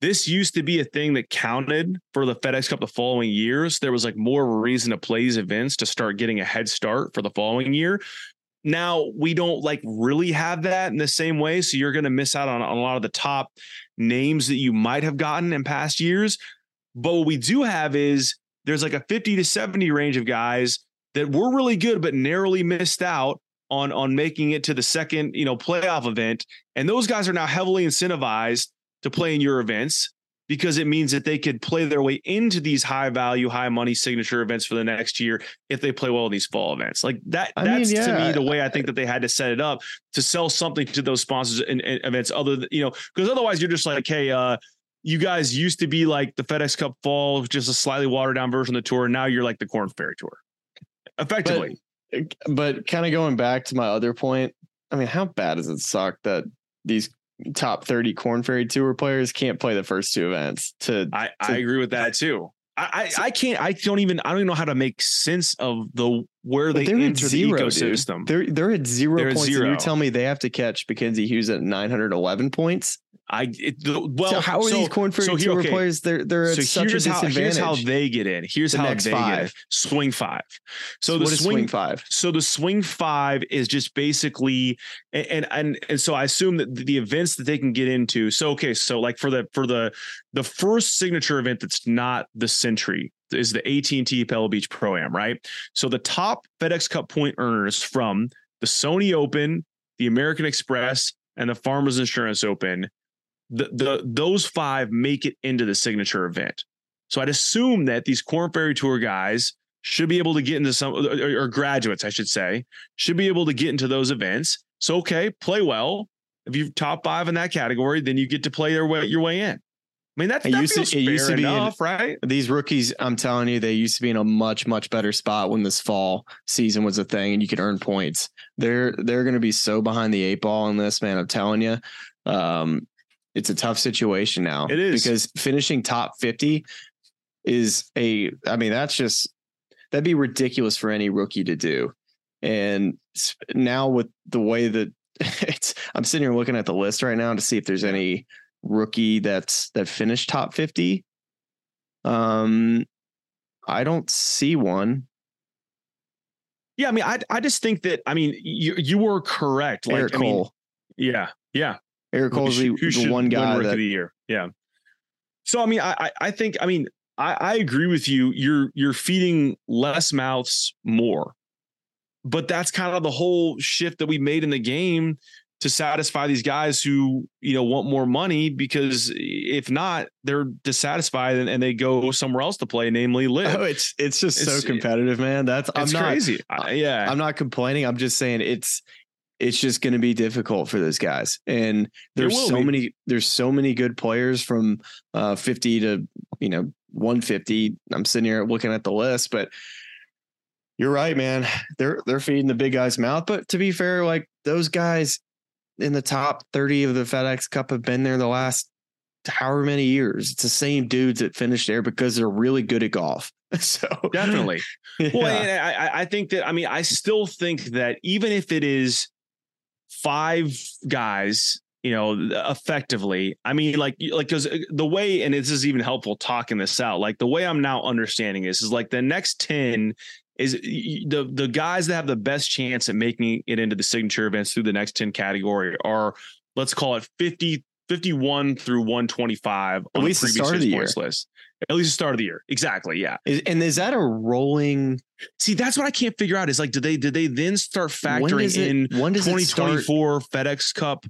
this used to be a thing that counted for the FedEx Cup the following years. There was like more reason to play these events to start getting a head start for the following year. Now we don't like really have that in the same way. So you're going to miss out on, on a lot of the top names that you might have gotten in past years. But what we do have is there's like a 50 to 70 range of guys that were really good, but narrowly missed out on, on making it to the second, you know, playoff event. And those guys are now heavily incentivized to play in your events because it means that they could play their way into these high value, high money signature events for the next year if they play well in these fall events. Like that, I mean, that's to me the way I think that they had to set it up to sell something to those sponsors and, and events other than, you know, because otherwise you're just like, hey, uh, you guys used to be like the FedEx Cup Fall, just a slightly watered down version of the tour. And now you're like the Corn Ferry Tour, effectively. but kind of going back to my other point, I mean, how bad does it suck that these top 30 Corn Ferry Tour players can't play the first two events to I, I agree with that too. I, I I can't I don't even I don't even know how to make sense of the where they they're at enter zero, the dude. ecosystem. They're they're at 0 They're at points. And zero. you tell me they have to catch Mackenzie Hughes at 911 points. I it, the, well so how are so, these Corn Ferry so here- Tour okay. players? They're they're at so such a here's how disadvantage. here's how they get in. Here's The how they get in. five. Swing five. So what the swing swing five? so the swing five is just basically and, and and and so I assume that the events that they can get into. So okay, so like for the for the the first signature event that's not the Sentry is the AT&T Pebble Beach Pro Am, right? So the top FedEx Cup point earners from the Sony Open, the American Express, and the Farmers Insurance Open, the the those five make it into the signature event. So I'd assume that these Corn Ferry Tour guys should be able to get into some or, or graduates, I should say, should be able to get into those events. So okay, play well. If you top five in that category, then you get to play your way your way in. I mean, that, It that used to- it used to be in- enough, right? These rookies, I'm telling you, they used to be in a much, much better spot when this fall season was a thing and you could earn points. They're they're gonna be so behind the eight ball in this, man. I'm telling you. Um, it's a tough situation now. It is. because finishing top 50 is a I mean, that's just that'd be ridiculous for any rookie to do. And now with the way that it's I'm sitting here looking at the list right now to see if there's any rookie that's that finished top 50. Um I don't see one. Yeah, I mean, I I just think that I mean you you were correct. Like, Eric I mean, Cole. yeah, yeah. Eric Cole's the, who the one guy that of the year. Yeah. So I mean, I I, I think I mean I, I agree with you. You're you're feeding less mouths more, but that's kind of the whole shift that we made in the game to satisfy these guys who you know want more money because if not, they're dissatisfied and, and they go somewhere else to play, namely live. Oh, it's it's just It's- so competitive, man. That's I'm not crazy. I- yeah. I'm not complaining. I'm just saying it's it's just going to be difficult for those guys. And there's so be. many there's so many good players from uh 50 to, you know, 150. I'm sitting here looking at the list, but you're right, man. They're they're feeding the big guy's mouth, but to be fair, like those guys in the top 30 of the FedEx Cup have been there the last however many years. It's the same dudes that finished there because they're really good at golf. So Definitely. yeah. Well, and I, I- I think that I mean I still think that even if it is five guys, you know, effectively, I mean, like like because uh, the way, and this is even helpful talking this out. Like the way I'm now understanding this is like the next ten is the the guys that have the best chance at making it into the signature events through the next 10 category are let's call it 50 51 through 125 on least the previous start of the points list at least the start of the year exactly yeah Is, and is that a rolling? See, that's what I can't figure out. Is like, did they did they then start factoring it, in when does it start? 2024 FedEx Cup?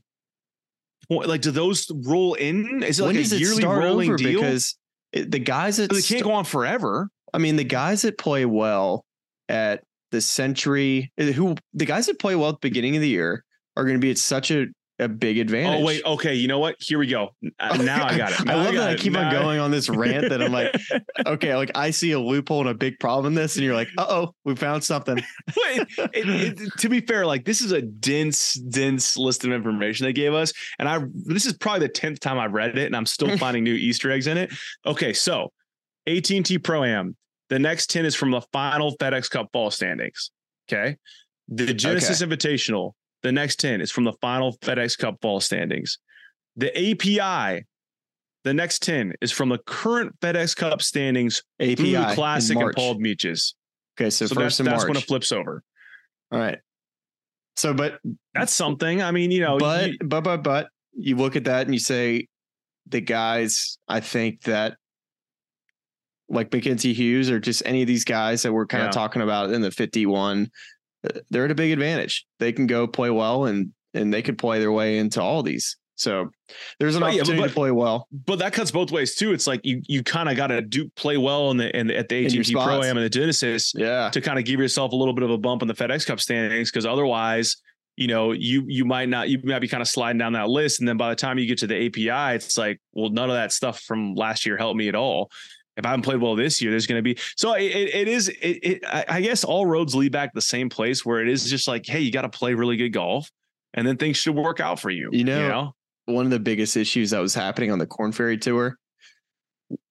Like, do those roll in? Is it like a yearly rolling deal? Because it, the guys that But they can't st- go on forever. I mean, the guys that play well at the Sentry, eh, who the guys that play well at the beginning of the year are going to be at such a, a big advantage. Oh wait, okay. You know what? Here we go. Uh, Now I got it. I love got that I keep Now on going on this rant that I'm like, okay, like I see a loophole and a big problem in this, and you're like, uh oh, we found something. Wait, it- it- to be fair, like this is a dense, dense list of information they gave us, and I this is probably the tenth time I've read it, and I'm still finding new Easter eggs in it. Okay, so AT&T Pro Am, the next ten is from the final FedEx Cup fall standings. Okay, the Genesis Invitational, the next ten is from the final FedEx Cup fall standings. The API, the next ten is from the current FedEx Cup standings API through the Classic and Palm Beaches. Okay, so, So, first that's, that's March. when it flips over. All right. So, but That's something. I mean, you know, but you- but but but you look at that and you say the guys I think that like Mackenzie Hughes or just any of these guys that we're kind Yeah. of talking about in the 51 uh, they're at a big advantage. They can go play well and and they could play their way into all these. So there's an Oh, yeah, but- opportunity to play well. but that cuts both ways too. It's like you you kind of got to do play well in the in at the AT&T Pro. Am and the Genesis Yeah. to kind of give yourself a little bit of a bump in the FedEx Cup standings because otherwise, you know, you you might not you might be kind of sliding down that list, and then by the time you get to the API, it's like, well, none of that stuff from last year helped me at all. If I haven't played well this year, there's going to be so it, it, is. It, it I guess all roads lead back to the same place where it is just like, hey, you got to play really good golf, and then things should work out for you. You know, one of the biggest issues that was happening on the Corn Ferry Tour,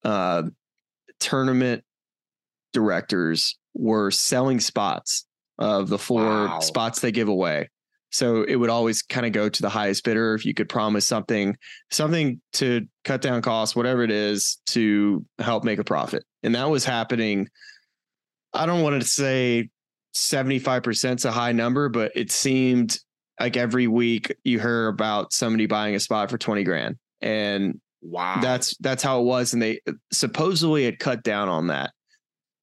uh, tournament directors were selling spots of the four Wow. spots they give away. So it would always kind of go to the highest bidder if you could promise something, something to cut down costs, whatever it is, to help make a profit. And that was happening. I don't want to say 75% is a high number, but it seemed like every week you hear about somebody buying a spot for 20 grand. And wow, that's that's how it was. And they supposedly had cut down on that.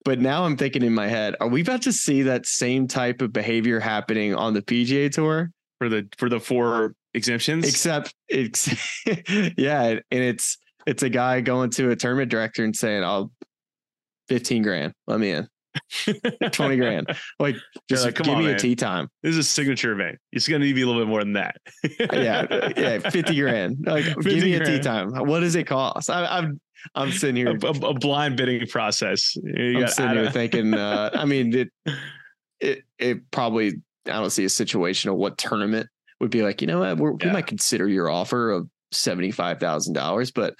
But now I'm thinking in my head, are we about to see that same type of behavior happening on the PGA tour? for the for the four exemptions. Except it's yeah, and it's it's a guy going to a tournament director and saying, I'll 15 grand, let me in. 20 grand. Like just like, come give on, me man. a tee time. This is a signature event. It's going to need be a little bit more than that. yeah, yeah, 50 grand. Like 50 give me a tee time. What does it cost? I, I'm I'm sitting here a, a- a blind bidding process. You I'm got sitting here thinking. Uh, I mean, it, it it probably. I don't see a situation of what tournament would be like. You know what? We're, Yeah. We might consider your offer of seventy five thousand dollars, but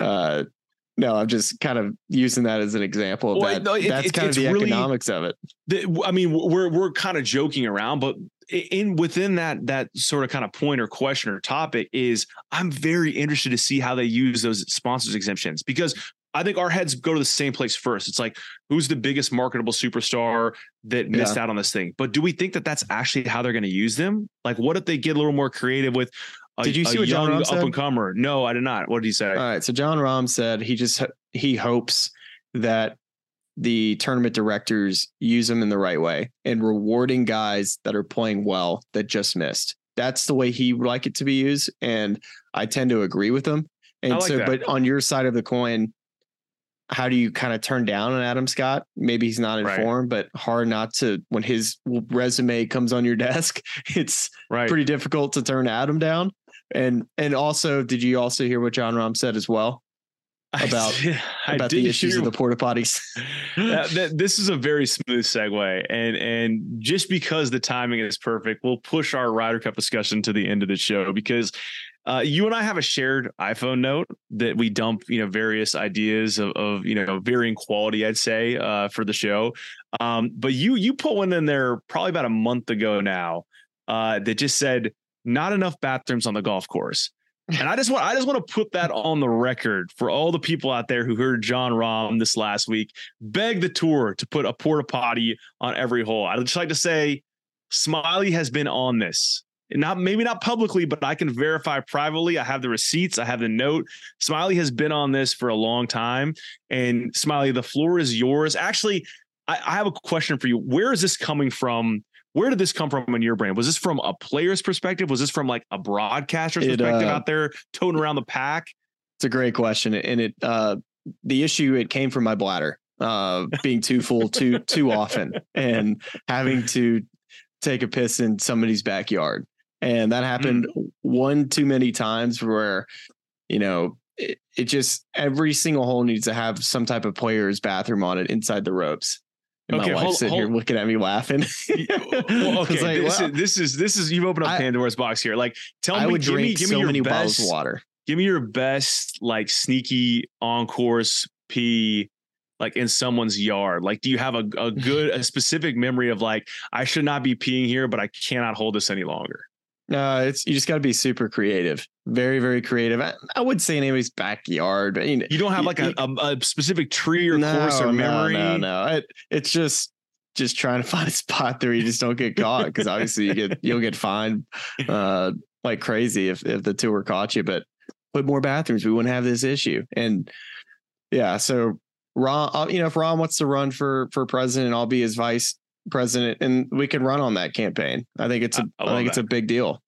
uh, no, I'm just kind of using that as an example of Well, that. no, it- That's it- kind of the really- economics of it. the- I mean, we're we're kind of joking around, but in within that that sort of kind of point or question or topic is I'm very interested to see how they use those sponsors exemptions because I think our heads go to the same place first. It's like who's the biggest marketable superstar that missed out on this thing? But do we think that that's actually how they're going to use them? Like, what if they get a little more creative with? A, Did you see what Jon Rahm up and comer? No, I did not. What did he say? All right. So Jon Rahm said he just he hopes that the tournament directors use them in the right way and rewarding guys that are playing well that just missed. That's the way he would like it to be used, and I tend to agree with him. And like so, that. but on your side of the coin, how do you kind of turn down an Adam Scott? Maybe he's not Right. informed, but hard not to when his resume comes on your desk. It's right. pretty difficult to turn Adam down. And and also, did you also hear what Jon Rahm said as well about- I about did the issues hear of the porta potties? that- this is a very smooth segue, and and just because the timing is perfect, we'll push our Ryder Cup discussion to the end of the show because uh, you and I have a shared iPhone note that we dump, you know, various ideas of, of you know varying quality, I'd say, uh, for the show. Um, but you you put one in there probably about a month ago now uh, that just said not enough bathrooms on the golf course. And I just want I just want to put that on the record for all the people out there who heard Jon Rahm this last week beg the tour to put a porta potty on every hole. I'd just like to say Smylie has been on this. Not maybe not publicly, but I can verify privately. I have the receipts, I have the note. Smylie has been on this for a long time. And Smylie, the floor is yours. Actually, I, I have a question for you. Where is this coming from? Where did this come from in your brain? Was this from a player's perspective? Was this from like a broadcaster's It, perspective uh, out there toting around the pack? It's a great question, and it uh, the issue it came from my bladder uh, being too full too too often and having to take a piss in somebody's backyard, and that happened one too many times where you know it, it just every single hole needs to have some type of player's bathroom on it inside the ropes. And Okay, my wife's hold- sitting here looking at me laughing. well, okay, like, this, is, this is this is you've opened up I- Pandora's box here. Like, tell I me, give me, give me so your many bottles best, of water. give me your best like sneaky on course pee, like in someone's yard. Like, do you have a, a good, a specific memory of like, I should not be peeing here, but I cannot hold this any longer. Uh, it's you just got to be super creative, very very creative. I, I would say in anybody's backyard, but you know, You don't have like a, a, a specific tree or course or no, memory. No, no, It, it's just just trying to find a spot there you just don't get caught because obviously you get you'll get fined uh, like crazy if if the tour caught you. But put more bathrooms, we wouldn't have this issue. And yeah, so Rahm, uh, you know, if Rahm wants to run for for president, I'll be his vice president, and we can run on that campaign. I think it's a I- I I, love think it's a big deal.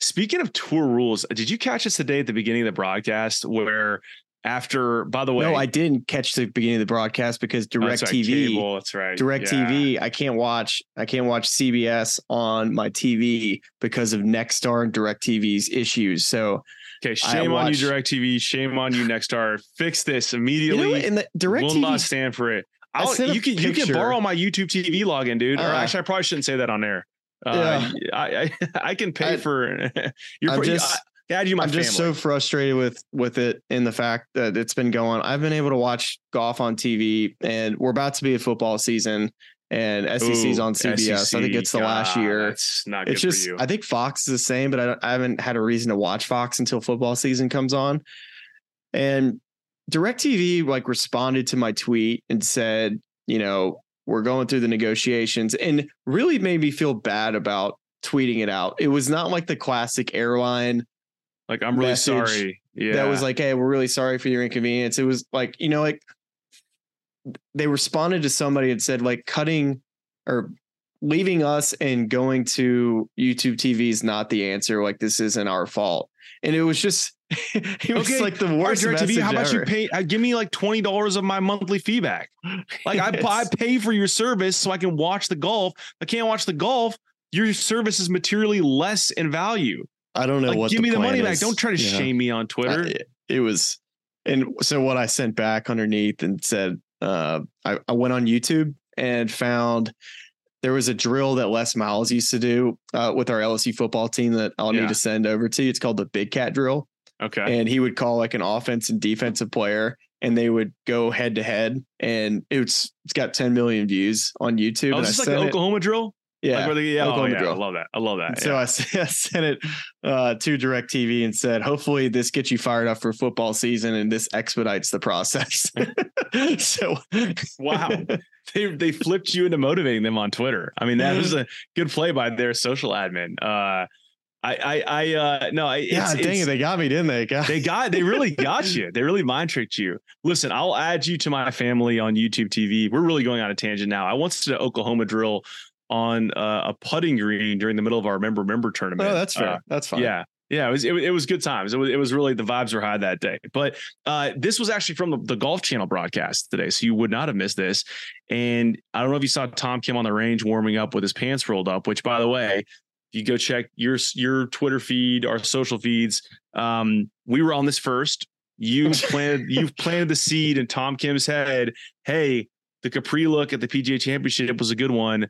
Speaking of tour rules, did you catch us today at the beginning of the broadcast where after, by the way, No, I didn't catch the beginning of the broadcast because oh, Direct right, TV. cable, that's right. Direct Yeah. TV, I can't watch. I can't watch CBS on my TV because of Nexstar and DirecTV's issues. So Okay, shame on you, TV. Shame on you, Nexstar. Fix this you immediately. know, in the Direct will TV, not stand for it. I'll, you can you can borrow my YouTube TV login, dude. or Uh, actually, I probably shouldn't say that on air. Uh, I, I I can pay I- for. You're I'm just- I, add you my I'm family. just so frustrated with with it in the fact that it's been going. I've been able to watch golf on TV, and we're about to be a football season, and SEC's Ooh, on CBS. I think it's the last year. That's not good it's just for you. I think Fox is the same, but I, don't, I haven't had a reason to watch Fox until football season comes on. And DirecTV like responded to my tweet and said, you know, we're going through the negotiations and really made me feel bad about tweeting it out. It was not like the classic airline like I'm really sorry. Yeah, that was like, hey, we're really sorry for your inconvenience. It was like, you know, like they responded to somebody and said, like, cutting or leaving us and going to YouTube TV is not the answer. Like, this isn't our fault. And it was just, he was Okay. like the right, worst DirecTV, message how about you pay? Uh, give me like twenty dollars of my monthly feedback. Like I, I pay for your service so I can watch the golf. I can't watch the golf. Your service is materially less in value. I don't know Like, what. give me the money back. Don't try to Yeah. shame me on Twitter. I- it was, and so what I sent back underneath and said, uh, I, I went on YouTube and found there was a drill that Les Miles used to do uh, with our LSU football team that I'll Yeah. need to send over to you. It's called the Big Cat Drill, okay. and he would call like an offense and defensive player. And they would go head to head, and it's it's got 10 million views on YouTube. Oh, is I this like the it- Oklahoma drill? yeah, Like they, yeah, oh, Oklahoma yeah, drill. I love that. I love that. So I, I, sent it uh, to DirecTV and said, hopefully this gets you fired up for football season and this expedites the process. so wow. They they flipped you into motivating them on Twitter. I mean, that was a good play by their social admin. Uh I I I uh no, I- it's, yeah, dang it's- it, they got me, didn't they? God. They got they really got you. They really mind tricked you. Listen, I'll add you to my family on YouTube TV. We're really going on a tangent now. I once did an Oklahoma drill on uh, a putting green during the middle of our member member tournament. oh, that's fair. Uh, that's fine. yeah. Yeah, it was, it was it was good times. It was it was really the vibes were high that day. But uh, this was actually from the, the Golf Channel broadcast today, so you would not have missed this. And I don't know if you saw Tom Kim on the range warming up with his pants rolled up. Which, by the way, you go check your your Twitter feed, our social feeds, um, we were on this first. You planted you've planted the seed in Tom Kim's head. Hey, the Capri look at the PGA Championship was a good one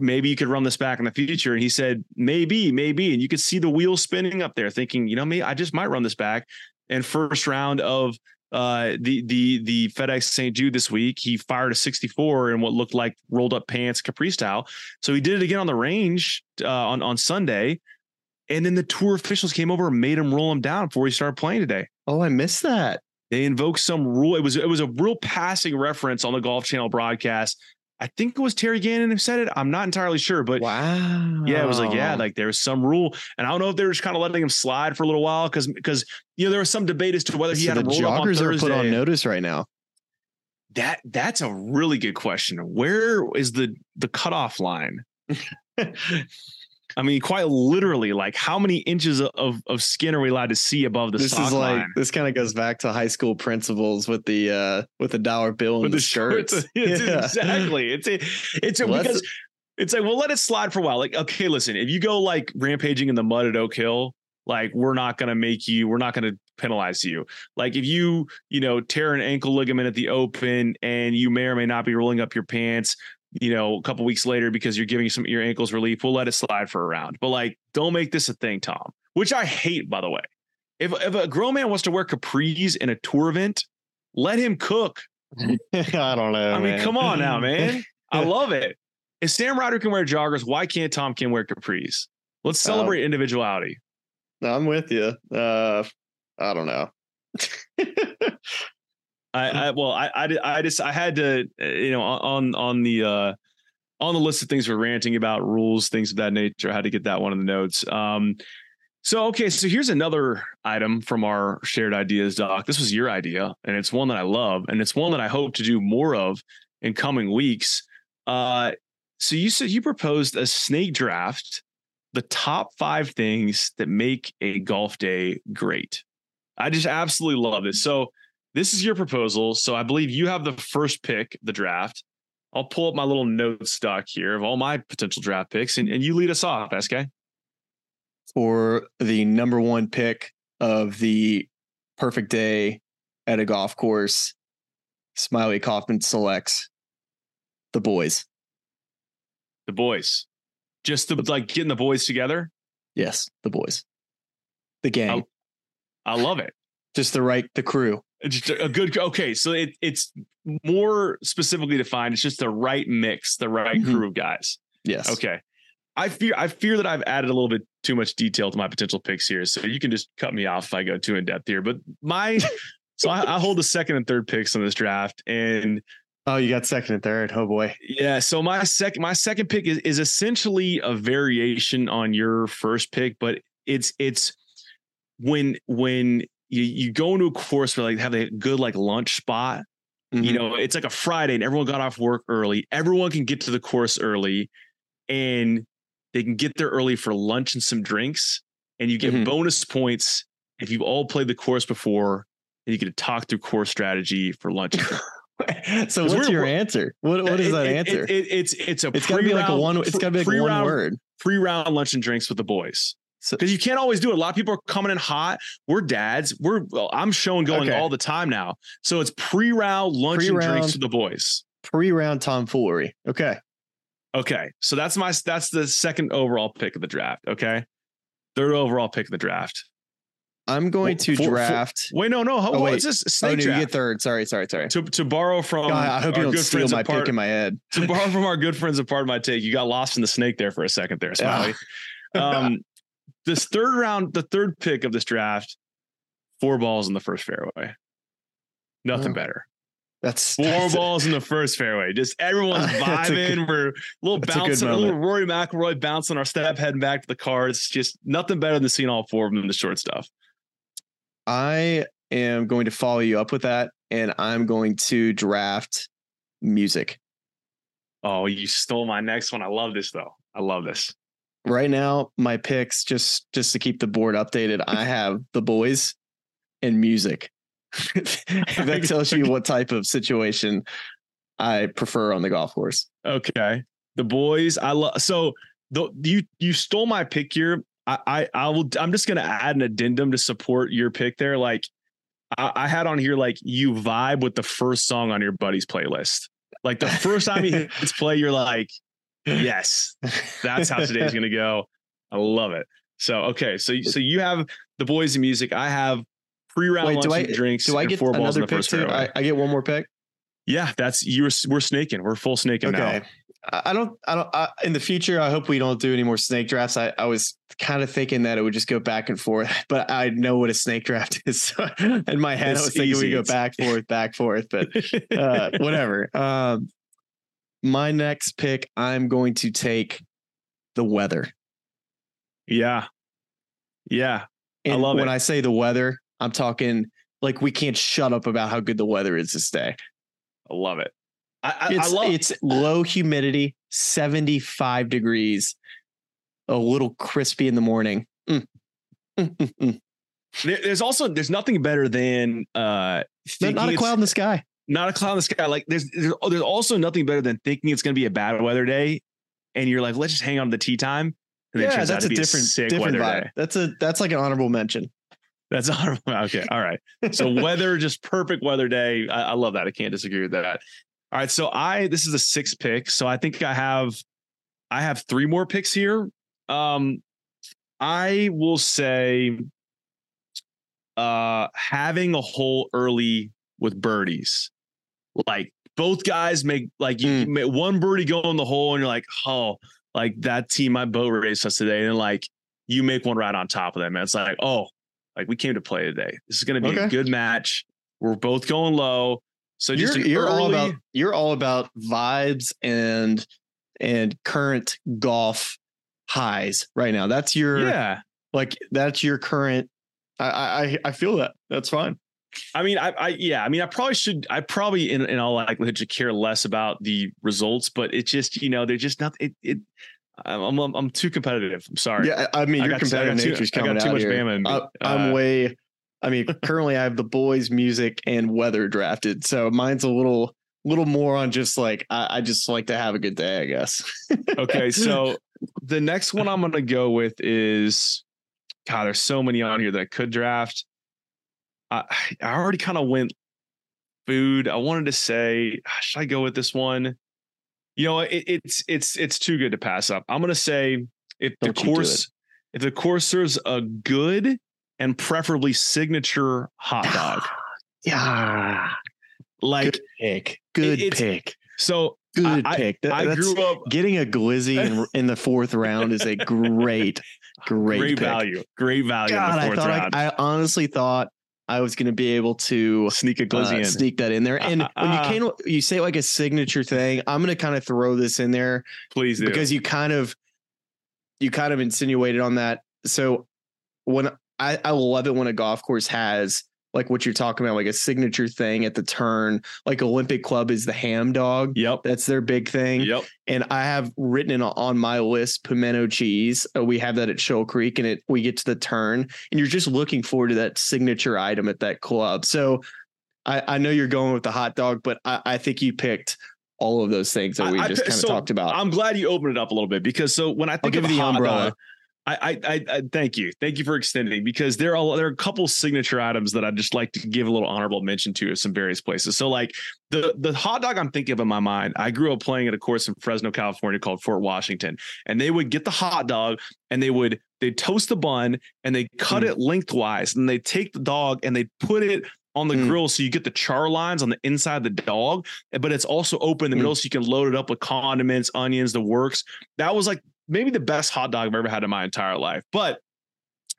maybe you could run this back in the future. And he said, maybe, maybe. And you could see the wheels spinning up there, thinking, you know, me, I just might run this back. And first round of uh, the the the FedEx St. Jude this week, he fired a 64 in what looked like rolled up pants Capri style. So he did it again on the range uh, on on Sunday. And then the tour officials came over and made him roll him down before he started playing today. Oh, I missed that. They invoked some rule. It was it was a real passing reference on the Golf Channel broadcast. I think it was Terry Gannon who said it. I'm not entirely sure, but Wow. yeah, it was like, yeah, like there was some rule. And I don't know if they were just kind of letting him slide for a little while because because you know there was some debate as to whether he So had the roll up on joggers are put on notice right now. That that's a really good question. Where is the the cutoff line? I mean, quite literally, like how many inches of, of skin are we allowed to see above the this is like line? this kind of goes back to high school principals with the uh with the dollar bill and With the, the shirts. It's Yeah. Exactly. It's a, it's a, because it's like, well, let it slide for a while. Like, okay, listen, if you go like rampaging in the mud at Oak Hill, like we're not gonna make you, we're not gonna penalize you. Like if you, you know, tear an ankle ligament at the open and you may or may not be rolling up your pants, you know, a couple weeks later because you're giving some your ankles relief, we'll let it slide for a round. But like, don't make this a thing, Tom. Which I hate, by the way. If if a grown man wants to wear capris in a tour event, let him cook. I don't know. I mean, man. come on now, man. I love it. If Sam Ryder can wear joggers, why can't Tom Kim wear capris? Let's celebrate individuality. I'm with you. Uh, I don't know. I, I well, I, I, I just I had to, uh, you know, on on the uh, on the list of things we're ranting about, rules, things of that nature. I had to get that one in the notes. Um, so okay, so here's another item from our shared ideas doc. This was your idea, and it's one that I love, and it's one that I hope to do more of in coming weeks. Uh, so you said you proposed a snake draft, the top five things that make a golf day great. I just absolutely love this. So this is your proposal. So I believe you have the first pick, the draft. I'll pull up my little note stock here of all my potential draft picks, and, and you lead us off, SK. For the number one pick of the perfect day at a golf course, Smylie Kaufman selects the boys. The boys, just the, like getting the boys together. Yes, the boys. The gang. I love it. Just the right, the crew. Just a good. Okay, so it, it's more specifically defined. It's just the right mix, the right Mhm. crew of guys. Yes. Okay. I fear I fear that I've added a little bit too much detail to my potential picks here. So you can just cut me off if I go too in depth here. But my so I, I hold the second and third picks on this draft. And Oh, you got second and third. Oh boy. yeah, so my second my second pick is, is essentially a variation on your first pick, but it's it's when when you, you go into a course where like have a good like lunch spot you Mhm. know it's like a friday and everyone got off work early everyone can get to the course early and they can get there early for lunch and some drinks and you get Mhm. bonus points if you've all played the course before, and you get to talk through course strategy for lunch. so what's your answer? What what is It- that it- answer? It, it, it's it's a it's got to be like a one. It's got to be like one word. pre-round lunch and drinks with the boys. So- Because you can't always do it. A lot of people are coming in hot. We're dads. We're well, I'm showing going Okay. all the time now. So it's pre-round lunch and Pre-round. drinks with the boys. Pre-round tomfoolery. Okay. Okay. So that's my that's the second overall pick of the draft. Okay. Third overall pick of the draft. I'm going to For- for- draft. Wait, no, no. Hold Oh, wait. It's just oh, snake no, you draft. get third. Sorry, sorry, sorry. to, to borrow from God, I hope you don't steal my a part, pick in my head. to borrow from our good friends a part of my take. You got lost in the snake there for a second there, Smylie. um, this third round, the third pick of this draft, four balls in the first fairway. Nothing Oh. better. That's Four that's- balls in the first fairway. Just everyone's vibing. good- We're a little that's a bouncing, a, little. Rory McIlroy bouncing our step, heading back to the cards. Just nothing better than seeing all four of them in the short stuff. I am going to follow you up with that, and I'm going to draft music. Oh, you stole my next one. I love this though. I love this. Right now, my picks just just to keep the board updated. I have the boys and music. that tells you what type of situation I prefer on the golf course. Okay. The boys, I love so the you you stole my pick here. I, I I will I'm just gonna add an addendum to support your pick there. Like I, I had on here like you vibe with the first song on your buddy's playlist. Like the first time he hits play, you're like, yes, that's how today's gonna go. I love it. So okay, so so you have the boys and music. I have pre-round Wait, lunch do I- drinks. Do I get four balls in another the pick first too? I, I get one more pick. yeah, that's you're we're snaking. We're full snaking now. Okay. I I don't. I don't. I, in the future, I hope we don't do any more snake drafts. I, I was kind of thinking that it would just go back and forth, but I know what a snake draft is. So in my head, It's I was thinking easy. we go back forth, back forth, but uh, whatever. Um, my next pick, I'm going to take the weather. Yeah. Yeah. I love when it. I say the weather, I'm talking like we can't shut up about how good the weather is this day. I love it. I, I, I It's love it's low humidity, 75 degrees, a little crispy in the morning. Mm. Mm, mm, mm. there- there's also there's nothing better than uh not a cloud in the sky. Not a cloud in the sky. Like there's there's, oh, there's also nothing better than thinking it's gonna be a bad weather day and you're like, let's just hang on to the tee time. And Yeah, that's a different sick different vibe. day. That's a that's like an honorable mention. That's honorable. Okay. All right. So weather, just perfect weather day. I, I love that. I can't disagree with that. All right. So I this is a six pick. So I think I have I have three more picks here. Um I will say uh having a hole early with birdies. Like both guys make like you, you make one birdie go in the hole and you're like, oh, like that team my boat raced us today. And like you make one right on top of them. And it's like, oh, like we came to play today. This is gonna be a good match. We're both going low. So just You're you're all about you're all about vibes and and current golf highs right now. That's your yeah. like that's your current. I I I feel that. That's fine. I mean, I, I, yeah, I mean, I probably should, I probably, in, in all likelihood, should care less about the results, but it's just, you know, they're just not, it, it, I'm, I'm, I'm too competitive. I'm sorry. Yeah, I mean I your got too- I competitive got too- nature's I got coming too out much here. Bama. I, I'm Uh, way. I mean, currently I have the boys, music, and weather drafted, so mine's a little, little more on just like I, I just like to have a good day, I guess. okay. So the next one I'm going to go with is, God, there's so many on here that I could draft. I, I already kind of went food. I wanted to say, ah, should I go with this one? You know, it, it's it's it's too good to pass up. I'm gonna say if the Don't do course if the course serves a good and preferably signature hot dog, yeah, like good pick, good it's- pick, so. good I- pick. That- I grew up getting a glizzy in, in the fourth round is a great, great, great, value, great value God, in the I fourth thought I. I honestly thought I was going to be able to Sneak a glizzy uh, in. sneak that in there. And when you can, you say like a signature thing. I'm going to kind of throw this in there Please do. because you kind of, you kind of insinuated on that. So when I, I love it when a golf course has like what you're talking about, like a signature thing at the turn. Like Olympic Club is the ham dog. Yep. That's their big thing. Yep. And I have written in on my list pimento cheese. Uh, we have that at Shoal Creek, and it we get to the turn, and you're just looking forward to that signature item at that club. So I, I know you're going with the hot dog, but I, I think you picked all of those things that we I- just kind of so talked about. I'm glad you opened it up a little bit because so when I think of the hot umbrella. dog, I, I, I, thank you, thank you for extending because there are there are a couple signature items that I would just like to give a little honorable mention to at some various places. So like the the hot dog I'm thinking of in my mind, I grew up playing at a course in Fresno, California called Fort Washington, and they would get the hot dog and they would they toast the bun and they cut Mm. it lengthwise and they take the dog and they put it on the Mm. grill so you get the char lines on the inside of the dog, but it's also open in the Mm. middle so you can load it up with condiments, onions, the works. That was like maybe the best hot dog I've ever had in my entire life. But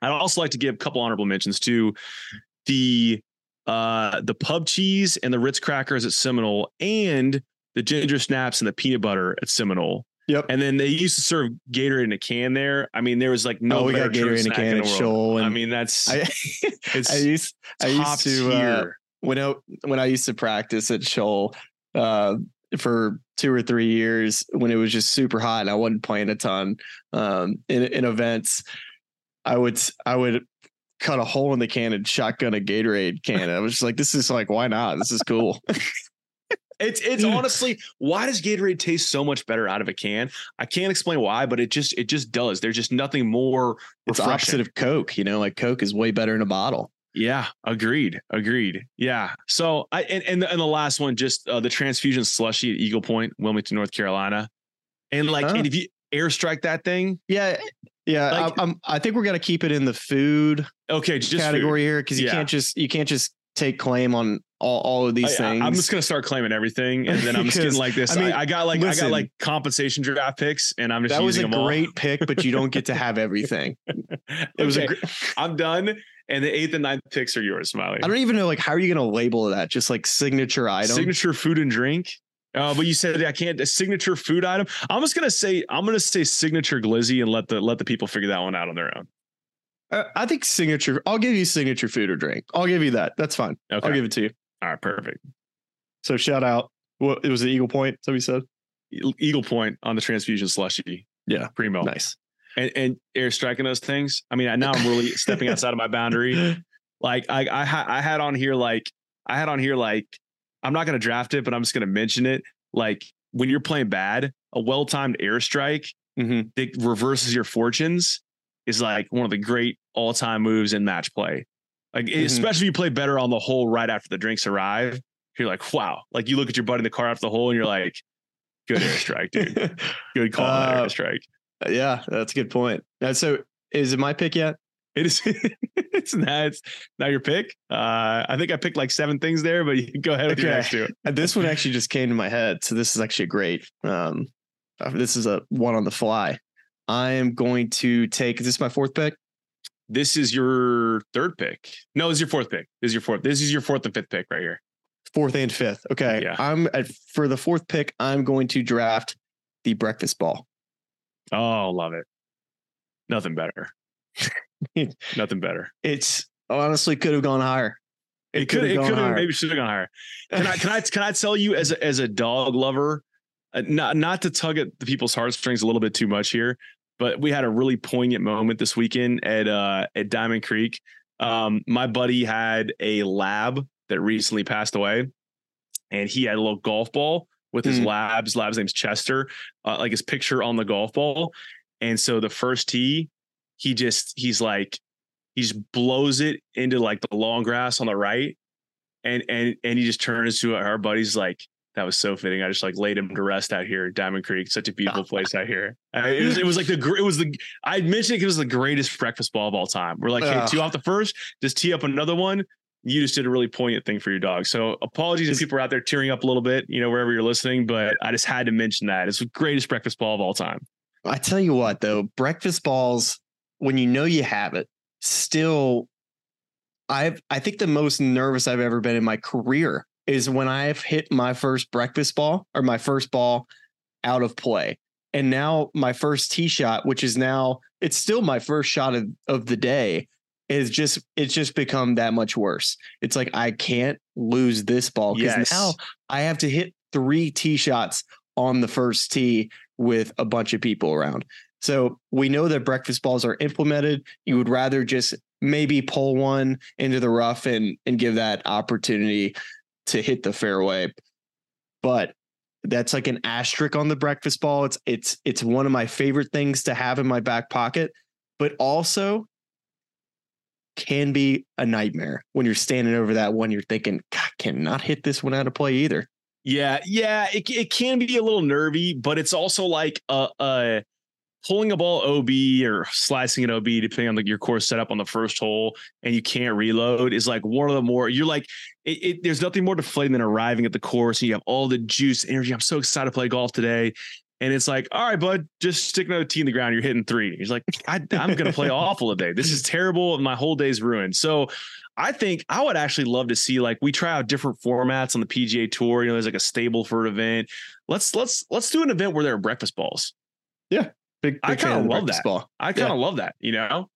I'd also like to give a couple honorable mentions to the uh the pub cheese and the Ritz crackers at Seminole and the ginger snaps and the peanut butter at Seminole. Yep. And then they used to serve Gatorade in a can there. I mean, there was like no Oh, we got Gatorade in a can the at. Shoal, I mean, that's I, it's I used I used to uh, when I when I used to practice at Shoal uh, for two or three years when it was just super hot and I wasn't playing a ton um, in in events. I would I would cut a hole in the can and shotgun a Gatorade can. I was just like, this is like, why not? This is cool. It's it's honestly why does Gatorade taste so much better out of a can? I can't explain why, but it just it just does. There's just nothing more it's opposite of Coke. You know, like Coke is way better in a bottle. Yeah, agreed, agreed. Yeah. So I and and the, and the last one, just uh, the transfusion slushy at Eagle Point, Wilmington, North Carolina, and like Huh. and if you airstrike that thing, Yeah, yeah. Like- I, I think we're gonna keep it in the food okay, just food. category here because you Yeah. can't just you can't just take claim on all, all of these I, things. I, am just gonna start claiming everything, and then I'm just getting like this. I mean, I, I got like I got like compensation draft picks, and I'm just that was a them all. great pick, but you don't get to have everything. It was a. Gr- I'm done, and the eighth and ninth picks are yours, Smylie. I don't even know like how are you going to label that? Just like signature item. signature food and drink. Uh, but you said I can't a signature food item. I'm just gonna say I'm gonna say signature glizzy and let the let the people figure that one out on their own. Uh, I think signature. I'll give you signature food or drink. I'll give you that. That's fine. Okay. I'll give it to you. All right, perfect. So shout out. What it was the Eagle Point. So we said. Eagle Point on the transfusion slushy. Yeah. primo. Nice. And and air striking those things. I mean, now I'm really stepping outside of my boundary. Like I I, I had on here like I had on here like I'm not gonna draft it, but I'm just gonna mention it. Like when you're playing bad, a well timed airstrike Mhm. that reverses your fortunes is like one of the great all time moves in match play. Like Mhm. especially if you play better on the hole right after the drinks arrive. You're like, wow. Like you look at your butt in the car after the hole and you're like, good airstrike, dude. Good call Uh, airstrike. Yeah, that's a good point. Uh, so is it my pick yet? It is it's not it's not your pick. Uh I think I picked like seven things there, but you can go ahead with your Okay. next two. Uh, This one actually just came to my head, so this is actually great. Um, uh, this is a one on the fly. I am going to take. Is this my fourth pick? This is your third pick. No, is your fourth pick. This is your fourth. This is your fourth and fifth pick right here. Fourth and fifth. Okay. Yeah. I'm at, for the fourth pick. I'm going to draft the breakfast ball. Oh, love it. Nothing better. Nothing better. It's honestly could have gone higher. It could it could have maybe should have gone higher. Can I can I can I tell you as a, as a dog lover, uh, not not to tug at the people's heartstrings a little bit too much here, but we had a really poignant moment this weekend at uh at Diamond Creek. Um, my buddy had a lab that recently passed away, and he had a little golf ball with his Mm. lab's lab's name's Chester, uh, like his picture on the golf ball. And so the first tee, he just he's like he just blows it into like the long grass on the right, and and and he just turns to our buddies like that was so fitting. I just like laid him to rest out here, Diamond Creek, such a beautiful place out here. It was it was like the it was the I mentioned it was the greatest breakfast ball of all time. We're like, hey, Ugh. two off the first, just tee up another one. You just did a really poignant thing for your dog. So apologies if people are out there tearing up a little bit, you know, wherever you're listening, but I just had to mention that. It's the greatest breakfast ball of all time. I tell you what, though, breakfast balls, when you know you have it, still, I've I think the most nervous I've ever been in my career is when I've hit my first breakfast ball or my first ball out of play. And now my first tee shot, which is now it's still my first shot of, of the day, It's just it's just become that much worse. It's like I can't lose this ball because Yes. now I have to hit three tee shots on the first tee with a bunch of people around. So we know that breakfast balls are implemented. You would rather just maybe pull one into the rough and and give that opportunity to hit the fairway. But that's like an asterisk on the breakfast ball. It's it's it's one of my favorite things to have in my back pocket, but also can be a nightmare when you're standing over that one. You're thinking, God, cannot hit this one out of play either. Yeah, yeah, it it can be a little nervy, but it's also like uh uh pulling a ball OB or slicing an OB depending on like your course setup on the first hole and you can't reload is like one of the more you're like it, it there's nothing more deflating than arriving at the course and you have all the juice energy. I'm so excited to play golf today. And it's like, all right, bud, just stick another tee in the ground. You're hitting three. He's like, I, I'm going to play awful today. This is terrible. and My whole day's ruined. So I think I would actually love to see like we try out different formats on the PGA Tour. You know, there's like a Stableford an event. Let's let's let's do an event where there are breakfast balls. Big, big I kinda love that. Ball. I kind of love that. You know,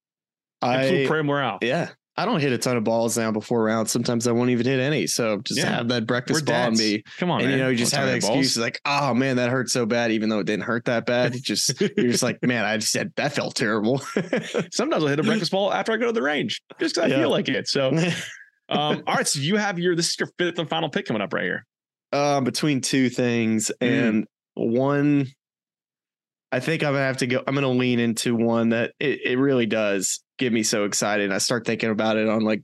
I, Absolute prayer morale. yeah, I don't hit a ton of balls now before rounds. Sometimes I won't even hit any. So just Yeah. have that breakfast We're ball and be, Come on, and man. you know, you just have that excuse like, oh man, that hurt so bad, even though it didn't hurt that bad. It just you're just like, man, I just said that felt terrible. Sometimes I'll hit a breakfast ball after I go to the range, just because I Yeah. feel like it. So, um, all right. So you have your this is your fifth and final pick coming up right here. um, between two things Mm. and one i think i'm gonna have to go i'm gonna lean into one that it, it really does get me so excited i start thinking about it on like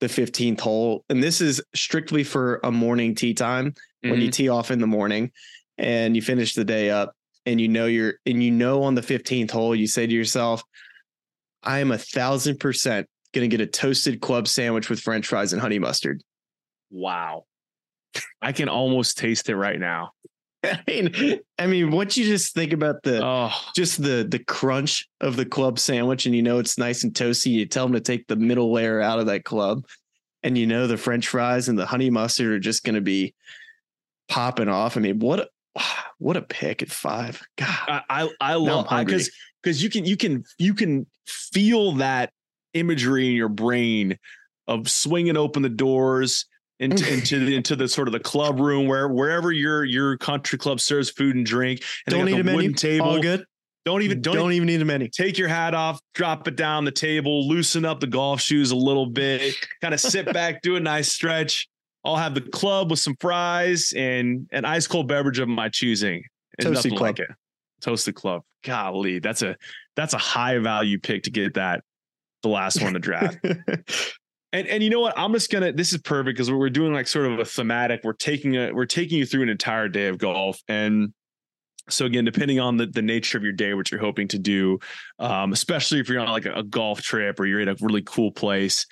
the 15th hole and this is strictly for a morning tee time when you mm-hmm. tee off in the morning and you finish the day up and you know you're and you know on the 15th hole you say to yourself i am a thousand percent gonna get a toasted club sandwich with french fries and honey mustard Wow. I can almost taste it right now. I mean, I mean, once you just think about the Oh, just the the crunch of the club sandwich, and you know it's nice and toasty, you tell them to take the middle layer out of that club, and you know the French fries and the honey mustard are just going to be popping off. I mean, what a what a pick at five. God, I I, I love because because you can you can you can feel that imagery in your brain of swinging open the doors into into the, into the sort of the club room where wherever your your country club serves food and drink and don't need a menu. wooden table All good. don't even don't, Don't, even need a menu. take your hat off drop it down the table loosen up the golf shoes a little bit kind of sit back do a nice stretch I'll have the club with some fries and an ice cold beverage of my choosing. And Toasted club. like it. Toasted club. Golly, that's a that's a high value pick to get that the last one to draft. and and you know what? I'm just gonna. This is perfect because we're doing like sort of a thematic. We're taking a we're taking you through an entire day of golf and. So again, depending on the, the nature of your day, what you're hoping to do, um, especially if you're on like a, a golf trip or you're in a really cool place,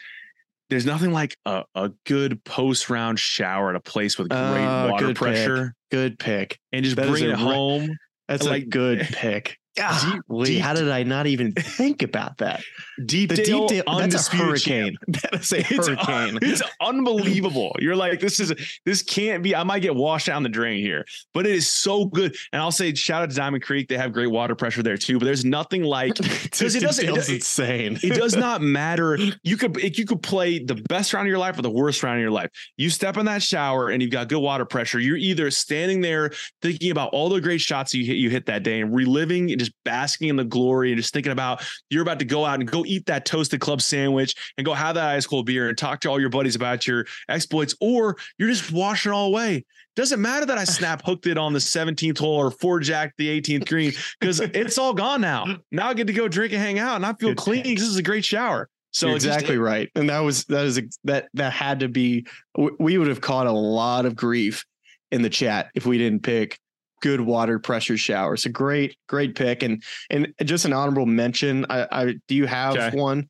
there's nothing like a, a good post round shower at a place with great Ah, water good pick. pressure good pick. and just That bring it home. That's Like- a good pick. Deep- deep- how did I not even think about that? Deep The Dale, Deepdale, that's a hurricane. That is a It's, hurricane. it's unbelievable. You're like, this is this can't be. I might get washed down the drain here, but it is so good. And I'll say, shout out to Diamond Creek. They have great water pressure there too. But there's nothing like because it doesn't. Dale's It, insane. it does not matter. You could you could play the best round of your life or the worst round of your life. You step in that shower and you've got good water pressure. You're either standing there thinking about all the great shots you hit you hit that day and reliving and just basking in the glory and just thinking about you're about to go out and go eat that toasted club sandwich and go have that ice cold beer and talk to all your buddies about your exploits, or you're just washing all away. Doesn't matter that I snap hooked it on the 17th hole or four jacked the 18th green because it's all gone now. Now I get to go drink and hang out and I feel Good clean because this is a great shower. So You're it's just- exactly right, and that was that is that that had to be. We would have caught a lot of grief in the chat if we didn't pick good water pressure shower. It's a great, great pick, and and just an honorable mention. I, I do you have Okay. one?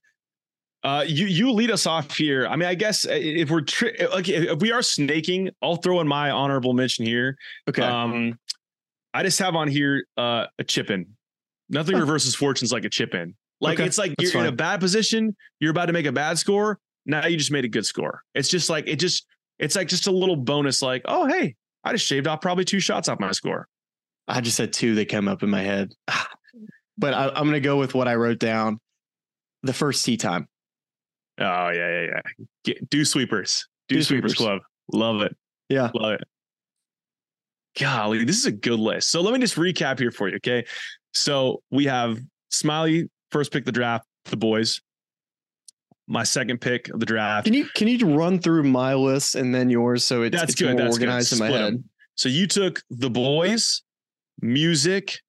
Uh, you you lead us off here. I mean, I guess uh, if we're tri- like if we are snaking, I'll throw in my honorable mention here. Okay, Um, I just have on here uh, a chip in. Nothing reverses fortunes like a chip in. Like Okay, it's like that's you're in a bad position. You're about to make a bad score. Now you just made a good score. It's just like it just it's like just a little bonus. Like oh hey, I just shaved off probably two shots off my score. I just had two that came up in my head, but I, I'm going to go with what I wrote down. The first tee time. Oh yeah, yeah, yeah. Get, do sweepers. Do, Do sweepers. sweepers. club. Love it. Yeah. Love it. Golly, this is a good list. So let me just recap here for you. Okay. So we have Smylie first pick the draft, the boys. My second pick of the draft. Can you can you run through my list and then yours so it's, That's it's good, more that's good. organized in my head? So you took the boys, music,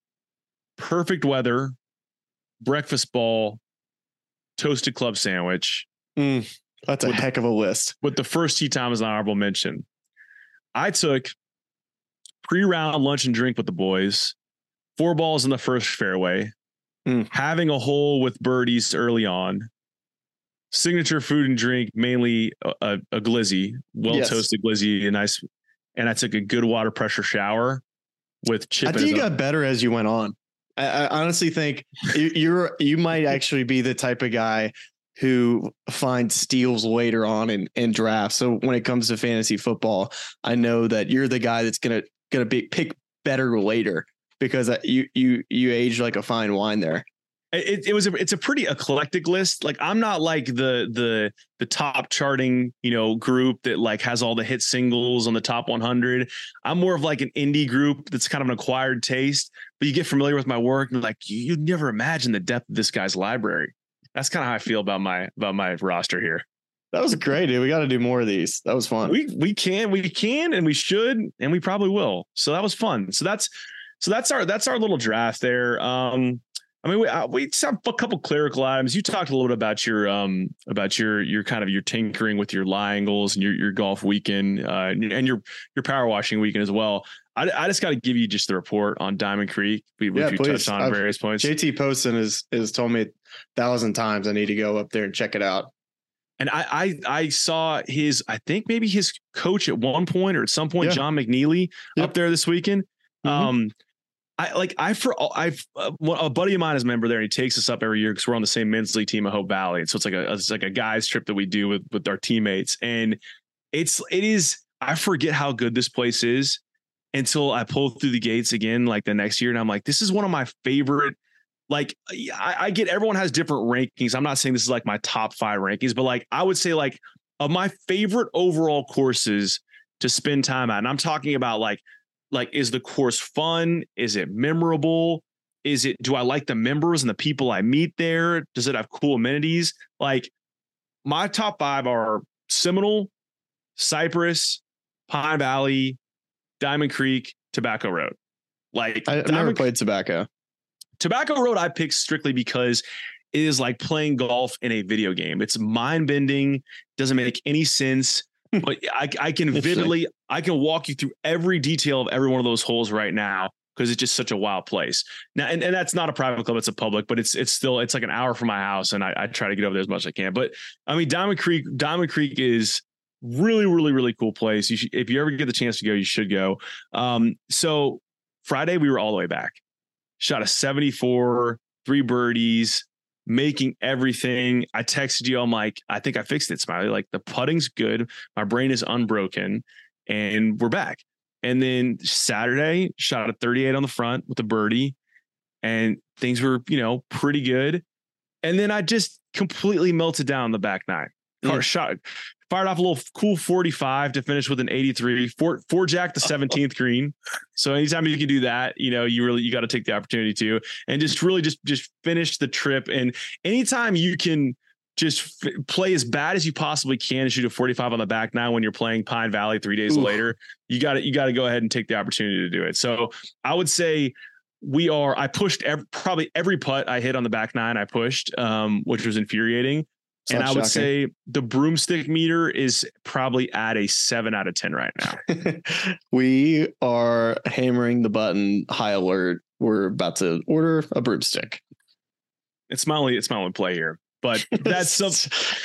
perfect weather, breakfast ball, toasted club sandwich, Mm, that's a heck of a list. with the first tee time as an honorable mention. I took pre-round lunch and drink with the boys, four balls in the first fairway, Mm. having a hole with birdies early on, signature food and drink, mainly a, a, glizzy, well Yes. toasted glizzy, a nice, and I took a good water pressure shower with chip. I think you got better as you went on. I, I honestly think you, you're you might actually be the type of guy who finds steals later on in, in drafts. So when it comes to fantasy football, I know that you're the guy that's gonna gonna be pick better later because uh, you you you age like a fine wine there. It, it was a, it's a pretty eclectic list. Like i'm not like the the the top charting you know group that like has all the hit singles on the top 100 i'm more of like an indie group that's kind of an acquired taste but you get familiar with my work and like you, you'd never imagine the depth of this guy's library. That's kind of how i feel about my about my roster here. That was great, dude. We got to do more of these. That was fun. we we can we can and we should and we probably will. So that was fun. So that's so that's our that's our little draft there. Um I mean, we uh, we just have a couple clerical items. You talked a little bit about your um about your your kind of your tinkering with your lie angles and your your golf weekend uh, and your your power washing weekend as well. I, I just got to give you just the report on Diamond Creek. We, Yeah, which we please. touched on I've- various points. JT Poston has has told me a thousand times I need to go up there and check it out. And I, I I saw his I think maybe his coach at one point or at some point Yeah. John McNeely Yep. up there this weekend. Mhm. Um, I like I for I've uh, a buddy of mine is a member there. and He takes us up every year because we're on the same men's league team at Hope Valley. And so it's like a it's like a guys trip that we do with with our teammates. And it's it is I forget how good this place is until I pull through the gates again like the next year, and I'm like, this is one of my favorite. Like I, I get everyone has different rankings. I'm not saying this is like my top five rankings, but like I would say like of my favorite overall courses to spend time at. And I'm talking about like like is the course fun? Is it memorable? Is it do I like the members and the people I meet there? Does it have cool amenities? Like my top 5 are Seminole, Cypress, Pine Valley, Diamond Creek, Tobacco Road. Like I, I've never played tobacco. Tobacco Road I picked strictly because it is like playing golf in a video game. It's mind bending, doesn't make any sense. But I, I can vividly, I can walk you through every detail of every one of those holes right now because it's just such a wild place. Now, and, and that's not a private club; it's a public, but it's it's still it's like an hour from my house, and I, I try to get over there as much as I can. But I mean, Diamond Creek, Diamond Creek is really, really, really cool place. You should, if you ever get the chance to go, you should go. Um, so Friday we were all the way back shot a 74, three birdies, making everything. I texted you. I'm like, I think I fixed it, Smylie. Like the putting's good. My brain is unbroken and we're back. And then Saturday, shot a 38 on the front with a birdie and things were, you know, pretty good. And then I just completely melted down the back nine. Car Mm. shot, fired off a little cool 45 to finish with an 83, four, four jack the 17th green. So anytime you can do that, you know, you really you got to take the opportunity to and just really just just finish the trip. And anytime you can just f- play as bad as you possibly can and shoot a 45 on the back nine when you're playing Pine Valley three days Oof. later, you got to you got to go ahead and take the opportunity to do it. So I would say we are. I pushed ev- probably every putt I hit on the back nine. I pushed, um, which was infuriating. It's and I would shocking. say the broomstick meter is probably at a seven out of ten right now. we are hammering the button high alert. We're about to order a broomstick. It's my only it's my only play here, but that's some.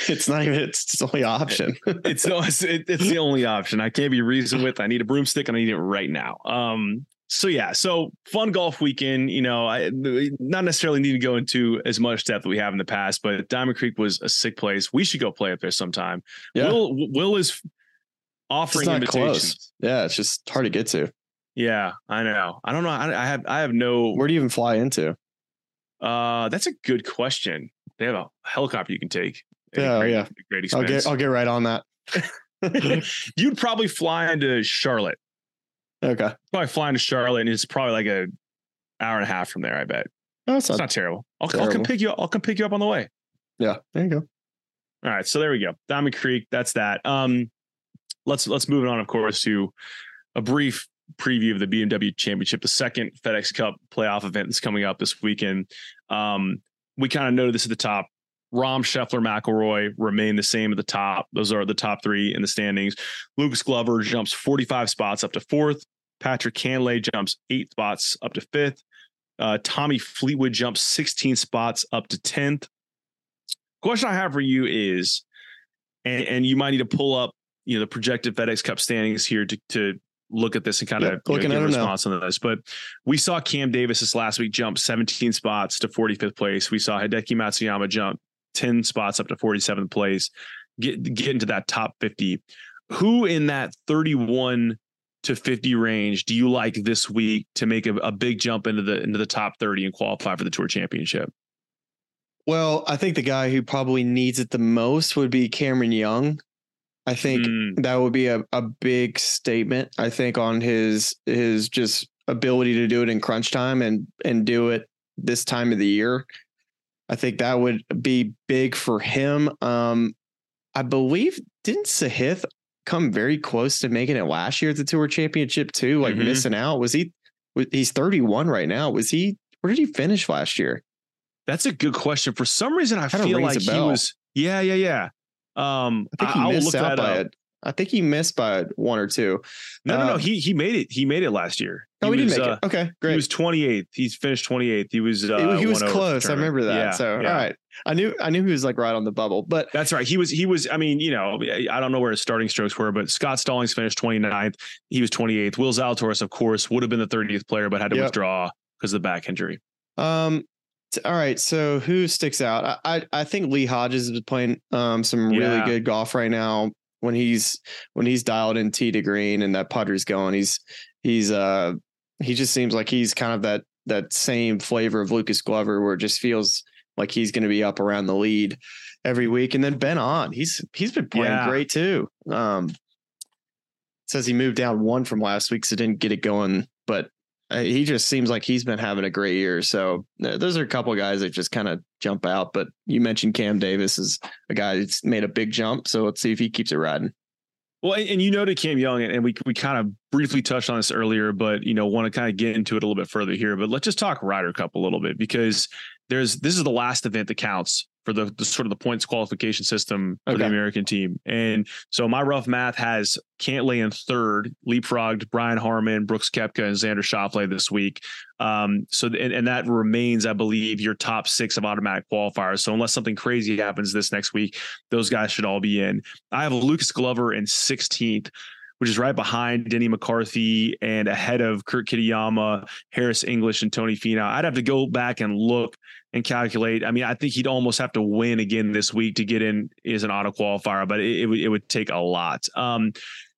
it's not even it's, the only option. It's it's, it's the only option. I can't be reasoned with. I need a broomstick and I need it right now. Um. So yeah, so fun golf weekend. You know, I not necessarily need to go into as much depth that we have in the past, but Diamond Creek was a sick place. We should go play up there sometime. Yeah. Will Will is offering invitations. close. Yeah, it's just hard to get to. Yeah, I know. I don't know. I, I have I have no. Where do you even fly into? Uh, that's a good question. They have a helicopter you can take. Yeah, great, yeah. great I'll get I'll get right on that. You'd probably fly into Charlotte. Okay. Probably fly into Charlotte, and it's probably like a hour and a half from there. I bet That's it's not, not terrible. I'll, I'll come pick you. up. I'll come pick you up on the way. yeah. There you go. All right, so there we go. Diamond Creek. That's that. Um, let's let's move it on, of course, to a brief preview of the BMW Championship, the second FedEx Cup playoff event that's coming up this weekend. Um, we kind of noted this at the top. Rahm Scheffler, McIlroy remain the same at the top. Those are the top three in the standings. Lucas Glover jumps 45 spots up to fourth. Patrick Cantlay jumps eight spots up to fifth. Uh, Tommy Fleetwood jumps 16 spots up to 10th. Question I have for you is, and, and you might need to pull up, you know, the projected FedEx Cup standings here to to look at this and kind Yeah, of looking give at a them now. response on this. But we saw Cam Davis this last week jump 17 spots to 45th place. We saw Hideki Matsuyama jump 10 spots up to 47th place, get get into that top 50. Who in that 31 to 50 range do you like this week to make a, a big jump into the into the top 30 and qualify for the tour championship? Well, I think the guy who probably needs it the most would be Cameron Young. I think Mm, that would be a, a big statement, I think, on his his just ability to do it in crunch time and and do it this time of the year. I think that would be big for him. Um, I believe didn't Sahith come very close to making it last year at the Tour Championship too, like Mhm. missing out. Was he? He's 31 right now. Was he? Where did he finish last year? That's a good question. For some reason, I feel like he was. Yeah, yeah, yeah. Um, I think he I, will missed look out that by up. it. I think he missed by one or two. No, no, no. Um, He he made it. He made it last year. Oh, he, was, did make uh, it. Okay, great. He was 28th. He's finished 28th. He was. Uh, he, he was one over the close. I remember that. Yeah, so yeah. all right, I knew I knew he was like right on the bubble, but That's right. He was. He was. I mean, you know, I don't know where his starting strokes were, but Scott Stallings finished 29th. He was 28th. Will Zalatoris, of course, would have been the 30th player, but had to Yep. withdraw because of the back injury. um, all right. So who sticks out? I I, I think Lee Hodges is playing um some really Yeah. good golf right now. When he's when he's dialed in tee to green and that putter's going, he's he's uh he just seems like he's kind of that that same flavor of Lucas Glover, where it just feels like he's going to be up around the lead every week. And then Ben An, he's he's been playing Yeah. great too. Um, says he moved down one from last week, so didn't get it going, but he just seems like he's been having a great year. So uh, those are a couple guys that just kind of jump out. But you mentioned Cam Davis is a guy that's made a big jump. So let's see if he keeps it riding. Well, and, and you noted Cam Young, and we we kind of briefly touched on this earlier, but you know, want to kind of get into it a little bit further here. But let's just talk Ryder Cup a little bit because there's this is the last event that counts for the, the sort of the points qualification system for the American team. And so my rough math has Cantlay in third, leapfrogged Brian Harman, Brooks Koepka, and Xander Schauffele this week. Um, so and, and that remains, I believe, your top six of automatic qualifiers. So unless something crazy happens this next week, those guys should all be in. I have Lucas Glover in 16th, which is right behind Denny McCarthy and ahead of Kurt Kitayama, Harris English, and Tony Finau. I'd have to go back and look and calculate. I mean, I think he'd almost have to win again this week to get in as an auto qualifier, but it, it would it would take a lot. Um,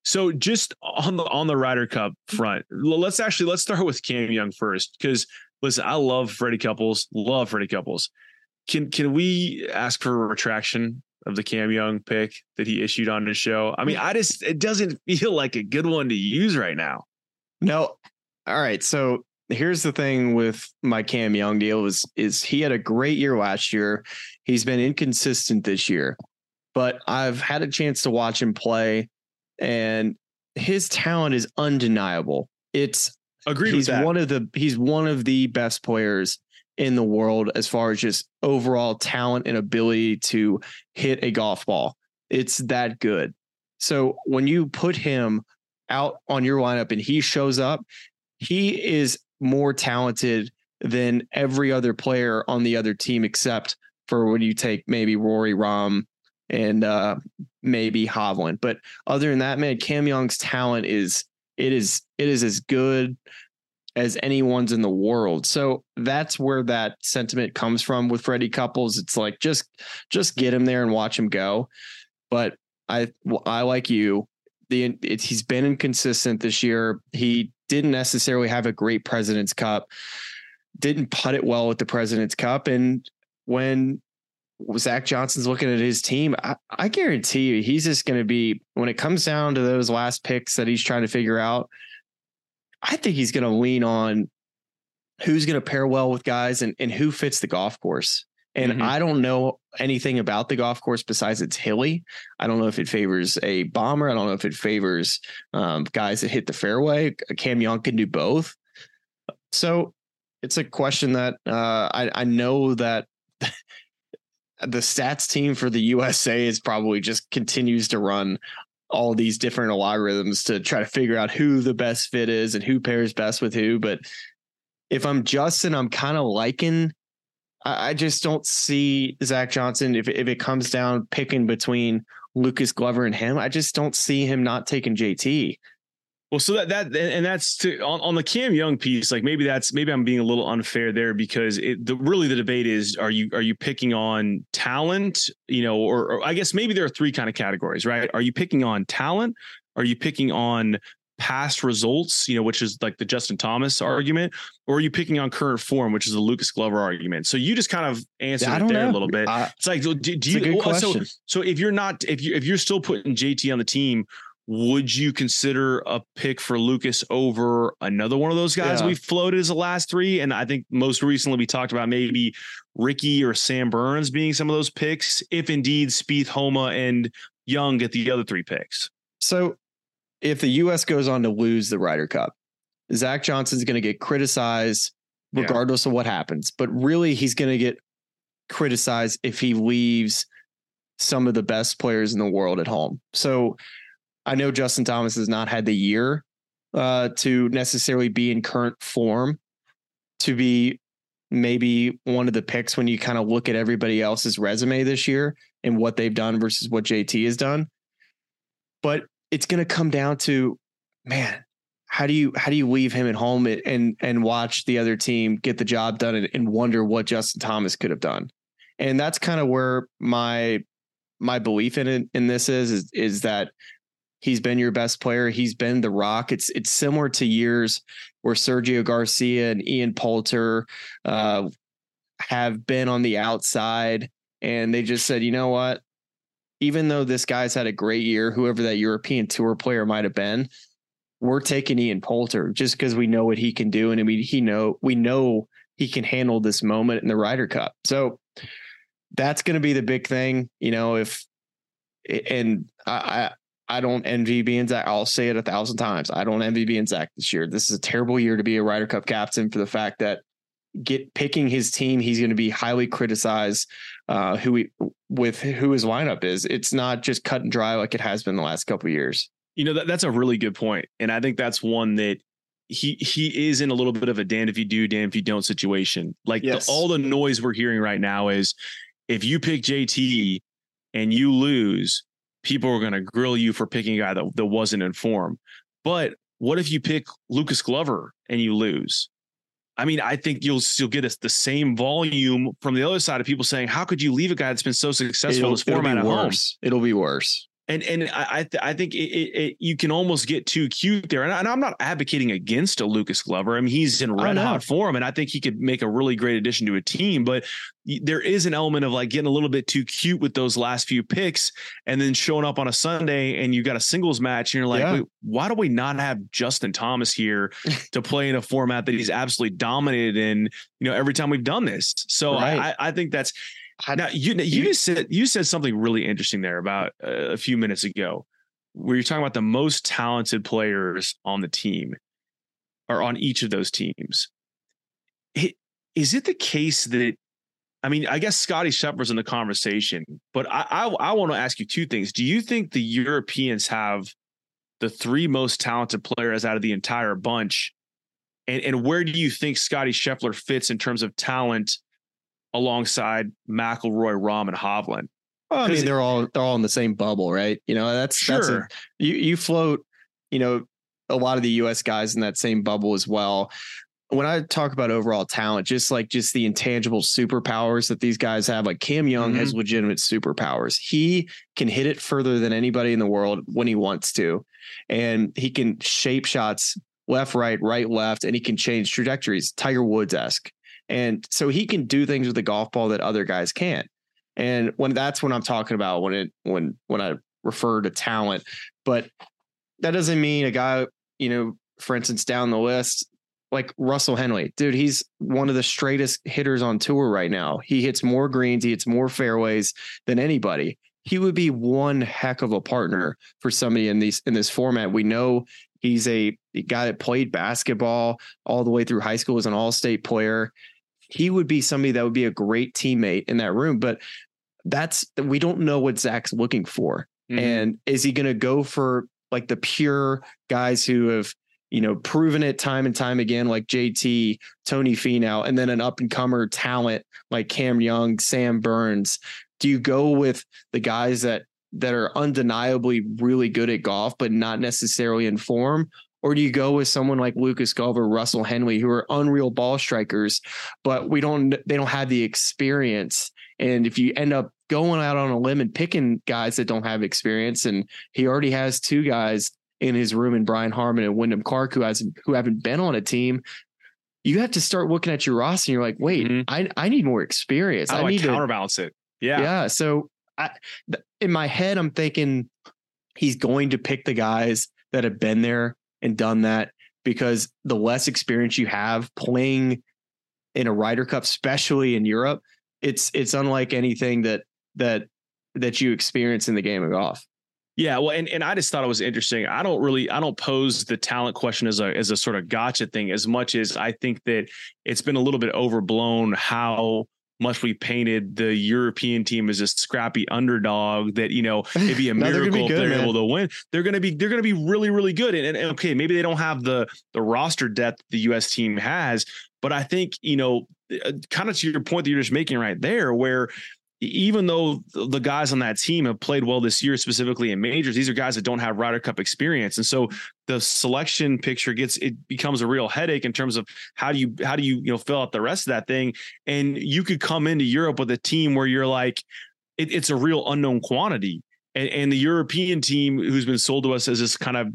so just on the on the Ryder Cup front, let's actually let's start with Cam Young first because listen, I love Freddie Couples, love Freddie Couples. Can can we ask for a retraction of the Cam Young pick that he issued on his show? I mean, I just it doesn't feel like a good one to use right now. No. All right. So here's the thing with my Cam Young deal is is he had a great year last year. He's been inconsistent this year, but I've had a chance to watch him play, and his talent is undeniable. It's Agreed he's one of the he's one of the best players in the world as far as just overall talent and ability to hit a golf ball. It's that good. So when you put him out on your lineup and he shows up, he is more talented than every other player on the other team except for when you take maybe Rory Rahm and uh maybe Hovland. But other than that, man, Cam Young's talent is it is it is as good as anyone's in the world. So that's where that sentiment comes from with Freddie Couples. It's like just just get him there and watch him go. But I I like you. The he's been inconsistent this year. He didn't necessarily have a great President's Cup. Didn't putt it well with the President's Cup, and when Zach Johnson's looking at his team, I, I guarantee you he's just going to be when it comes down to those last picks that he's trying to figure out. I think he's going to lean on who's going to pair well with guys and, and who fits the golf course. And mm-hmm. I don't know anything about the golf course besides it's hilly. I don't know if it favors a bomber. I don't know if it favors um, guys that hit the fairway. Cam Young can do both. So it's a question that uh, I, I know that the stats team for the USA is probably just continues to run all these different algorithms to try to figure out who the best fit is and who pairs best with who. But if I'm Justin, I'm kind of liking. I, I just don't see Zach Johnson if if it comes down picking between Lucas Glover and him. I just don't see him not taking JT. Well, so that that and that's to, on, on the Cam Young piece. Like maybe that's maybe I'm being a little unfair there because it the really the debate is are you are you picking on talent, you know, or, or I guess maybe there are three kind of categories, right? Are you picking on talent? Are you picking on past results, you know, which is like the Justin Thomas argument, or are you picking on current form, which is the Lucas Glover argument? So you just kind of answered yeah, it there know. a little bit. I, it's like, do, do you? Well, oh, so, so if you're not, if you if you're still putting JT on the team, would you consider a pick for Lucas over another one of those guys yeah. we floated as the last three? And I think most recently we talked about maybe Ricky or Sam Burns being some of those picks, if indeed Spieth, Homa, and Young get the other three picks. So if the U.S. goes on to lose the Ryder Cup, Zach Johnson's going to get criticized regardless yeah. of what happens. But really, he's going to get criticized if he leaves some of the best players in the world at home. So I know Justin Thomas has not had the year uh, to necessarily be in current form to be maybe one of the picks when you kind of look at everybody else's resume this year and what they've done versus what JT has done. But it's going to come down to, man, how do you how do you leave him at home and and watch the other team get the job done and, and wonder what Justin Thomas could have done? And that's kind of where my my belief in it in this is is, is that He's been your best player. He's been the rock. It's it's similar to years where Sergio Garcia and Ian Poulter uh, have been on the outside, and they just said, you know what? Even though this guy's had a great year, whoever that European Tour player might have been, we're taking Ian Poulter just because we know what he can do, and I mean, he know we know he can handle this moment in the Ryder Cup. So that's going to be the big thing, you know. If and I, I don't envy being Zach. I'll say it a thousand times. I don't envy being Zach this year. This is a terrible year to be a Ryder Cup captain for the fact that get picking his team, he's going to be highly criticized. Uh, who he, with who his lineup is. It's not just cut and dry like it has been the last couple years. You know that, that's a really good point, and I think that's one that he he is in a little bit of a damn if you do, damn if you don't situation. Like yes. the, all the noise we're hearing right now is if you pick JT and you lose, people are going to grill you for picking a guy that, that wasn't informed. But what if you pick Lucas Glover and you lose? I mean, I think you'll still get the same volume from the other side of people saying, "How could you leave a guy that's been so successful in this format at home?" It'll be worse and and I th- I think it, it, it, you can almost get too cute there. And, I, am not advocating against a Lucas Glover. I mean, he's in oh, red hot form, and I think he could make a really great addition to a team. But there is an element of like getting a little bit too cute with those last few picks, and then showing up on a Sunday and you got a singles match, and you're like, yeah. why do we not have Justin Thomas here to play in a format that he's absolutely dominated in? You know, every time we've done this. So right. I, I think that's now you you just said you said something really interesting there about uh, a few minutes ago, where you're talking about the most talented players on the team, or on each of those teams. Is it the case that I mean, I guess Scotty Scheffler's in the conversation, but I, I, I want to ask you two things. Do you think the Europeans have the three most talented players out of the entire bunch? And, and where do you think Scotty Scheffler fits in terms of talent alongside McIlroy, Rahm, and Hovland. Well, I mean, they're all they're all in the same bubble, right? You know, that's sure. that's a, you you float, you know, a lot of the US guys in that same bubble as well. When I talk about overall talent, just like just the intangible superpowers that these guys have, like Cam Young mm-hmm. has legitimate superpowers. He can hit it further than anybody in the world when he wants to. And he can shape shots left, right, right, left, and he can change trajectories, Tiger Woods esque. And so he can do things with the golf ball that other guys can't. And when that's what I'm talking about when it when when I refer to talent, but that doesn't mean a guy, you know, for instance, down the list, like Russell Henley, dude, he's one of the straightest hitters on tour right now. He hits more greens, he hits more fairways than anybody. He would be one heck of a partner for somebody in these in this format. We know he's a, guy that played basketball all the way through high school as an all-state player. He would be somebody that would be a great teammate in that room, but that's we don't know what Zach's looking for. Mm-hmm. And is he going to go for like the pure guys who have you know, proven it time and time again, like JT, Tony Finau, and then an up and comer talent like Cam Young, Sam Burns. Do you go with the guys that that are undeniably really good at golf, but not necessarily in form? Or do you go with someone like Lucas Glover, Russell Henley, who are unreal ball strikers, but we don't they don't have the experience. And if you end up going out on a limb and picking guys that don't have experience, and he already has two guys in his room and Brian Harman and Wyndham Clark who has who haven't been on a team, you have to start looking at your roster and you're like, wait, mm-hmm. I I need more experience. How I need I counterbalance to, it. Yeah. Yeah. So I in my head, I'm thinking he's going to pick the guys that have been there and done that because the less experience you have playing in a Ryder Cup, especially in Europe, it's it's unlike anything that that that you experience in the game of golf. Yeah, well, and, and I just thought it was interesting. I don't really I don't pose the talent question as a as a sort of gotcha thing as much as I think that it's been a little bit overblown how much we painted the European team as a scrappy underdog that you know it'd be a miracle be good, if they're man. able to win. They're gonna be they're gonna be really really good. And, and, okay, maybe they don't have the the roster depth the U.S. team has, but I think you know, uh, kind of to your point that you're just making right there, where even though the guys on that team have played well this year, specifically in majors, these are guys that don't have Ryder Cup experience, and so the selection picture gets it becomes a real headache in terms of how do you how do you you know fill out the rest of that thing, and you could come into Europe with a team where you're like, it, it's a real unknown quantity, and, and the European team who's been sold to us as this kind of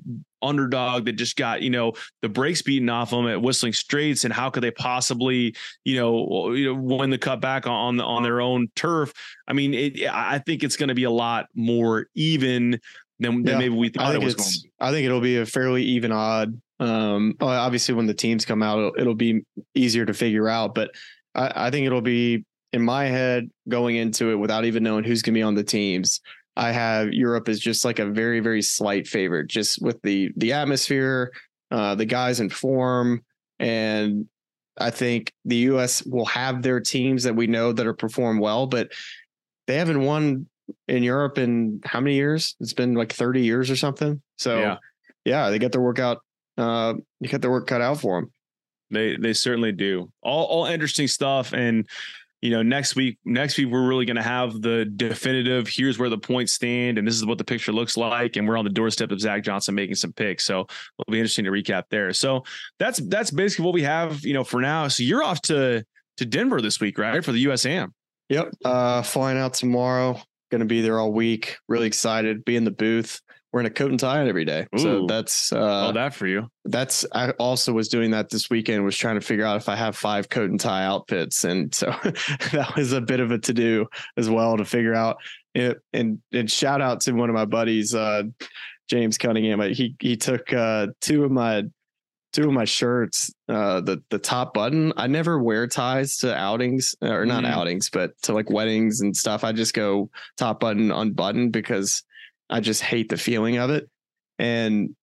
underdog that just got you know the brakes beaten off them at Whistling Straits, and how could they possibly you know you know win the cut back on on their own turf? I mean, it, I think it's going to be a lot more even than, than yeah, maybe we thought it was going. To be. I think it'll be a fairly even odd. Um, obviously, when the teams come out, it'll, it'll be easier to figure out, but I, I think it'll be in my head going into it without even knowing who's going to be on the teams. I have Europe is just like a very very slight favorite, just with the the atmosphere, uh, the guys in form, and I think the U.S. will have their teams that we know that are perform well, but they haven't won in Europe in how many years? It's been like thirty years or something. So yeah, yeah they get their workout. Uh, they get their work cut out for them. They they certainly do. All all interesting stuff and you know, next week, next week we're really going to have the definitive. Here's where the points stand, and this is what the picture looks like. And we're on the doorstep of Zach Johnson making some picks, so it'll be interesting to recap there. So that's that's basically what we have, you know, for now. So you're off to to Denver this week, right, for the USAM? Yep, uh, flying out tomorrow. Going to be there all week. Really excited. Be in the booth wearing a coat and tie every day. Ooh, so that's uh all that for you. That's I also was doing that this weekend, was trying to figure out if I have five coat and tie outfits. And so that was a bit of a to-do as well to figure out it. And and shout out to one of my buddies, uh James Cunningham. He he took uh two of my two of my shirts, uh, the the top button. I never wear ties to outings or not mm. outings, but to like weddings and stuff. I just go top button unbuttoned because I just hate the feeling of it. And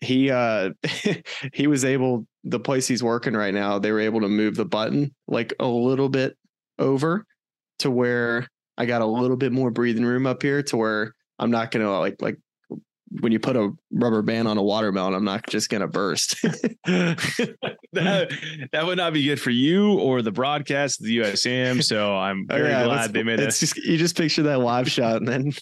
he uh he was able the place he's working right now, they were able to move the button like a little bit over to where I got a little bit more breathing room up here to where I'm not gonna like like when you put a rubber band on a watermelon, I'm not just gonna burst. that, that would not be good for you or the broadcast the USAM. So I'm very yeah, glad they made it. Just you just picture that live shot and then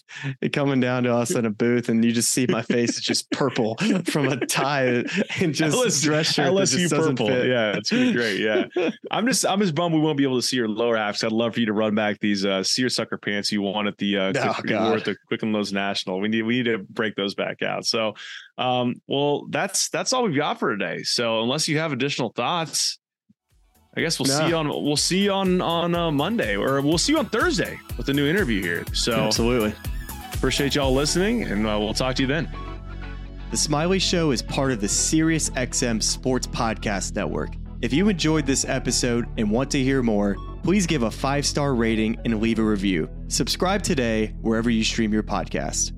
it coming down to us in a booth, and you just see my face is just purple from a tie and just LSU, dress shirt. LSU purple. Fit. Yeah, it's gonna be great. Yeah, I'm just I'm just bummed we won't be able to see your lower half. I'd love for you to run back these uh, seersucker pants you won at the uh, oh, Quick, at the Quicken Loans National. We need we need to break those back out. So, um, well, that's that's all we've got for today. So, unless you have additional thoughts, I guess we'll No. see you on we'll see you on on uh, Monday or we'll see you on Thursday with a new interview here. So Absolutely. appreciate y'all listening, and uh, we'll talk to you then. The Smylie Show is part of the SiriusXM Sports Podcast Network. If you enjoyed this episode and want to hear more, please give a five star rating and leave a review. Subscribe today wherever you stream your podcast.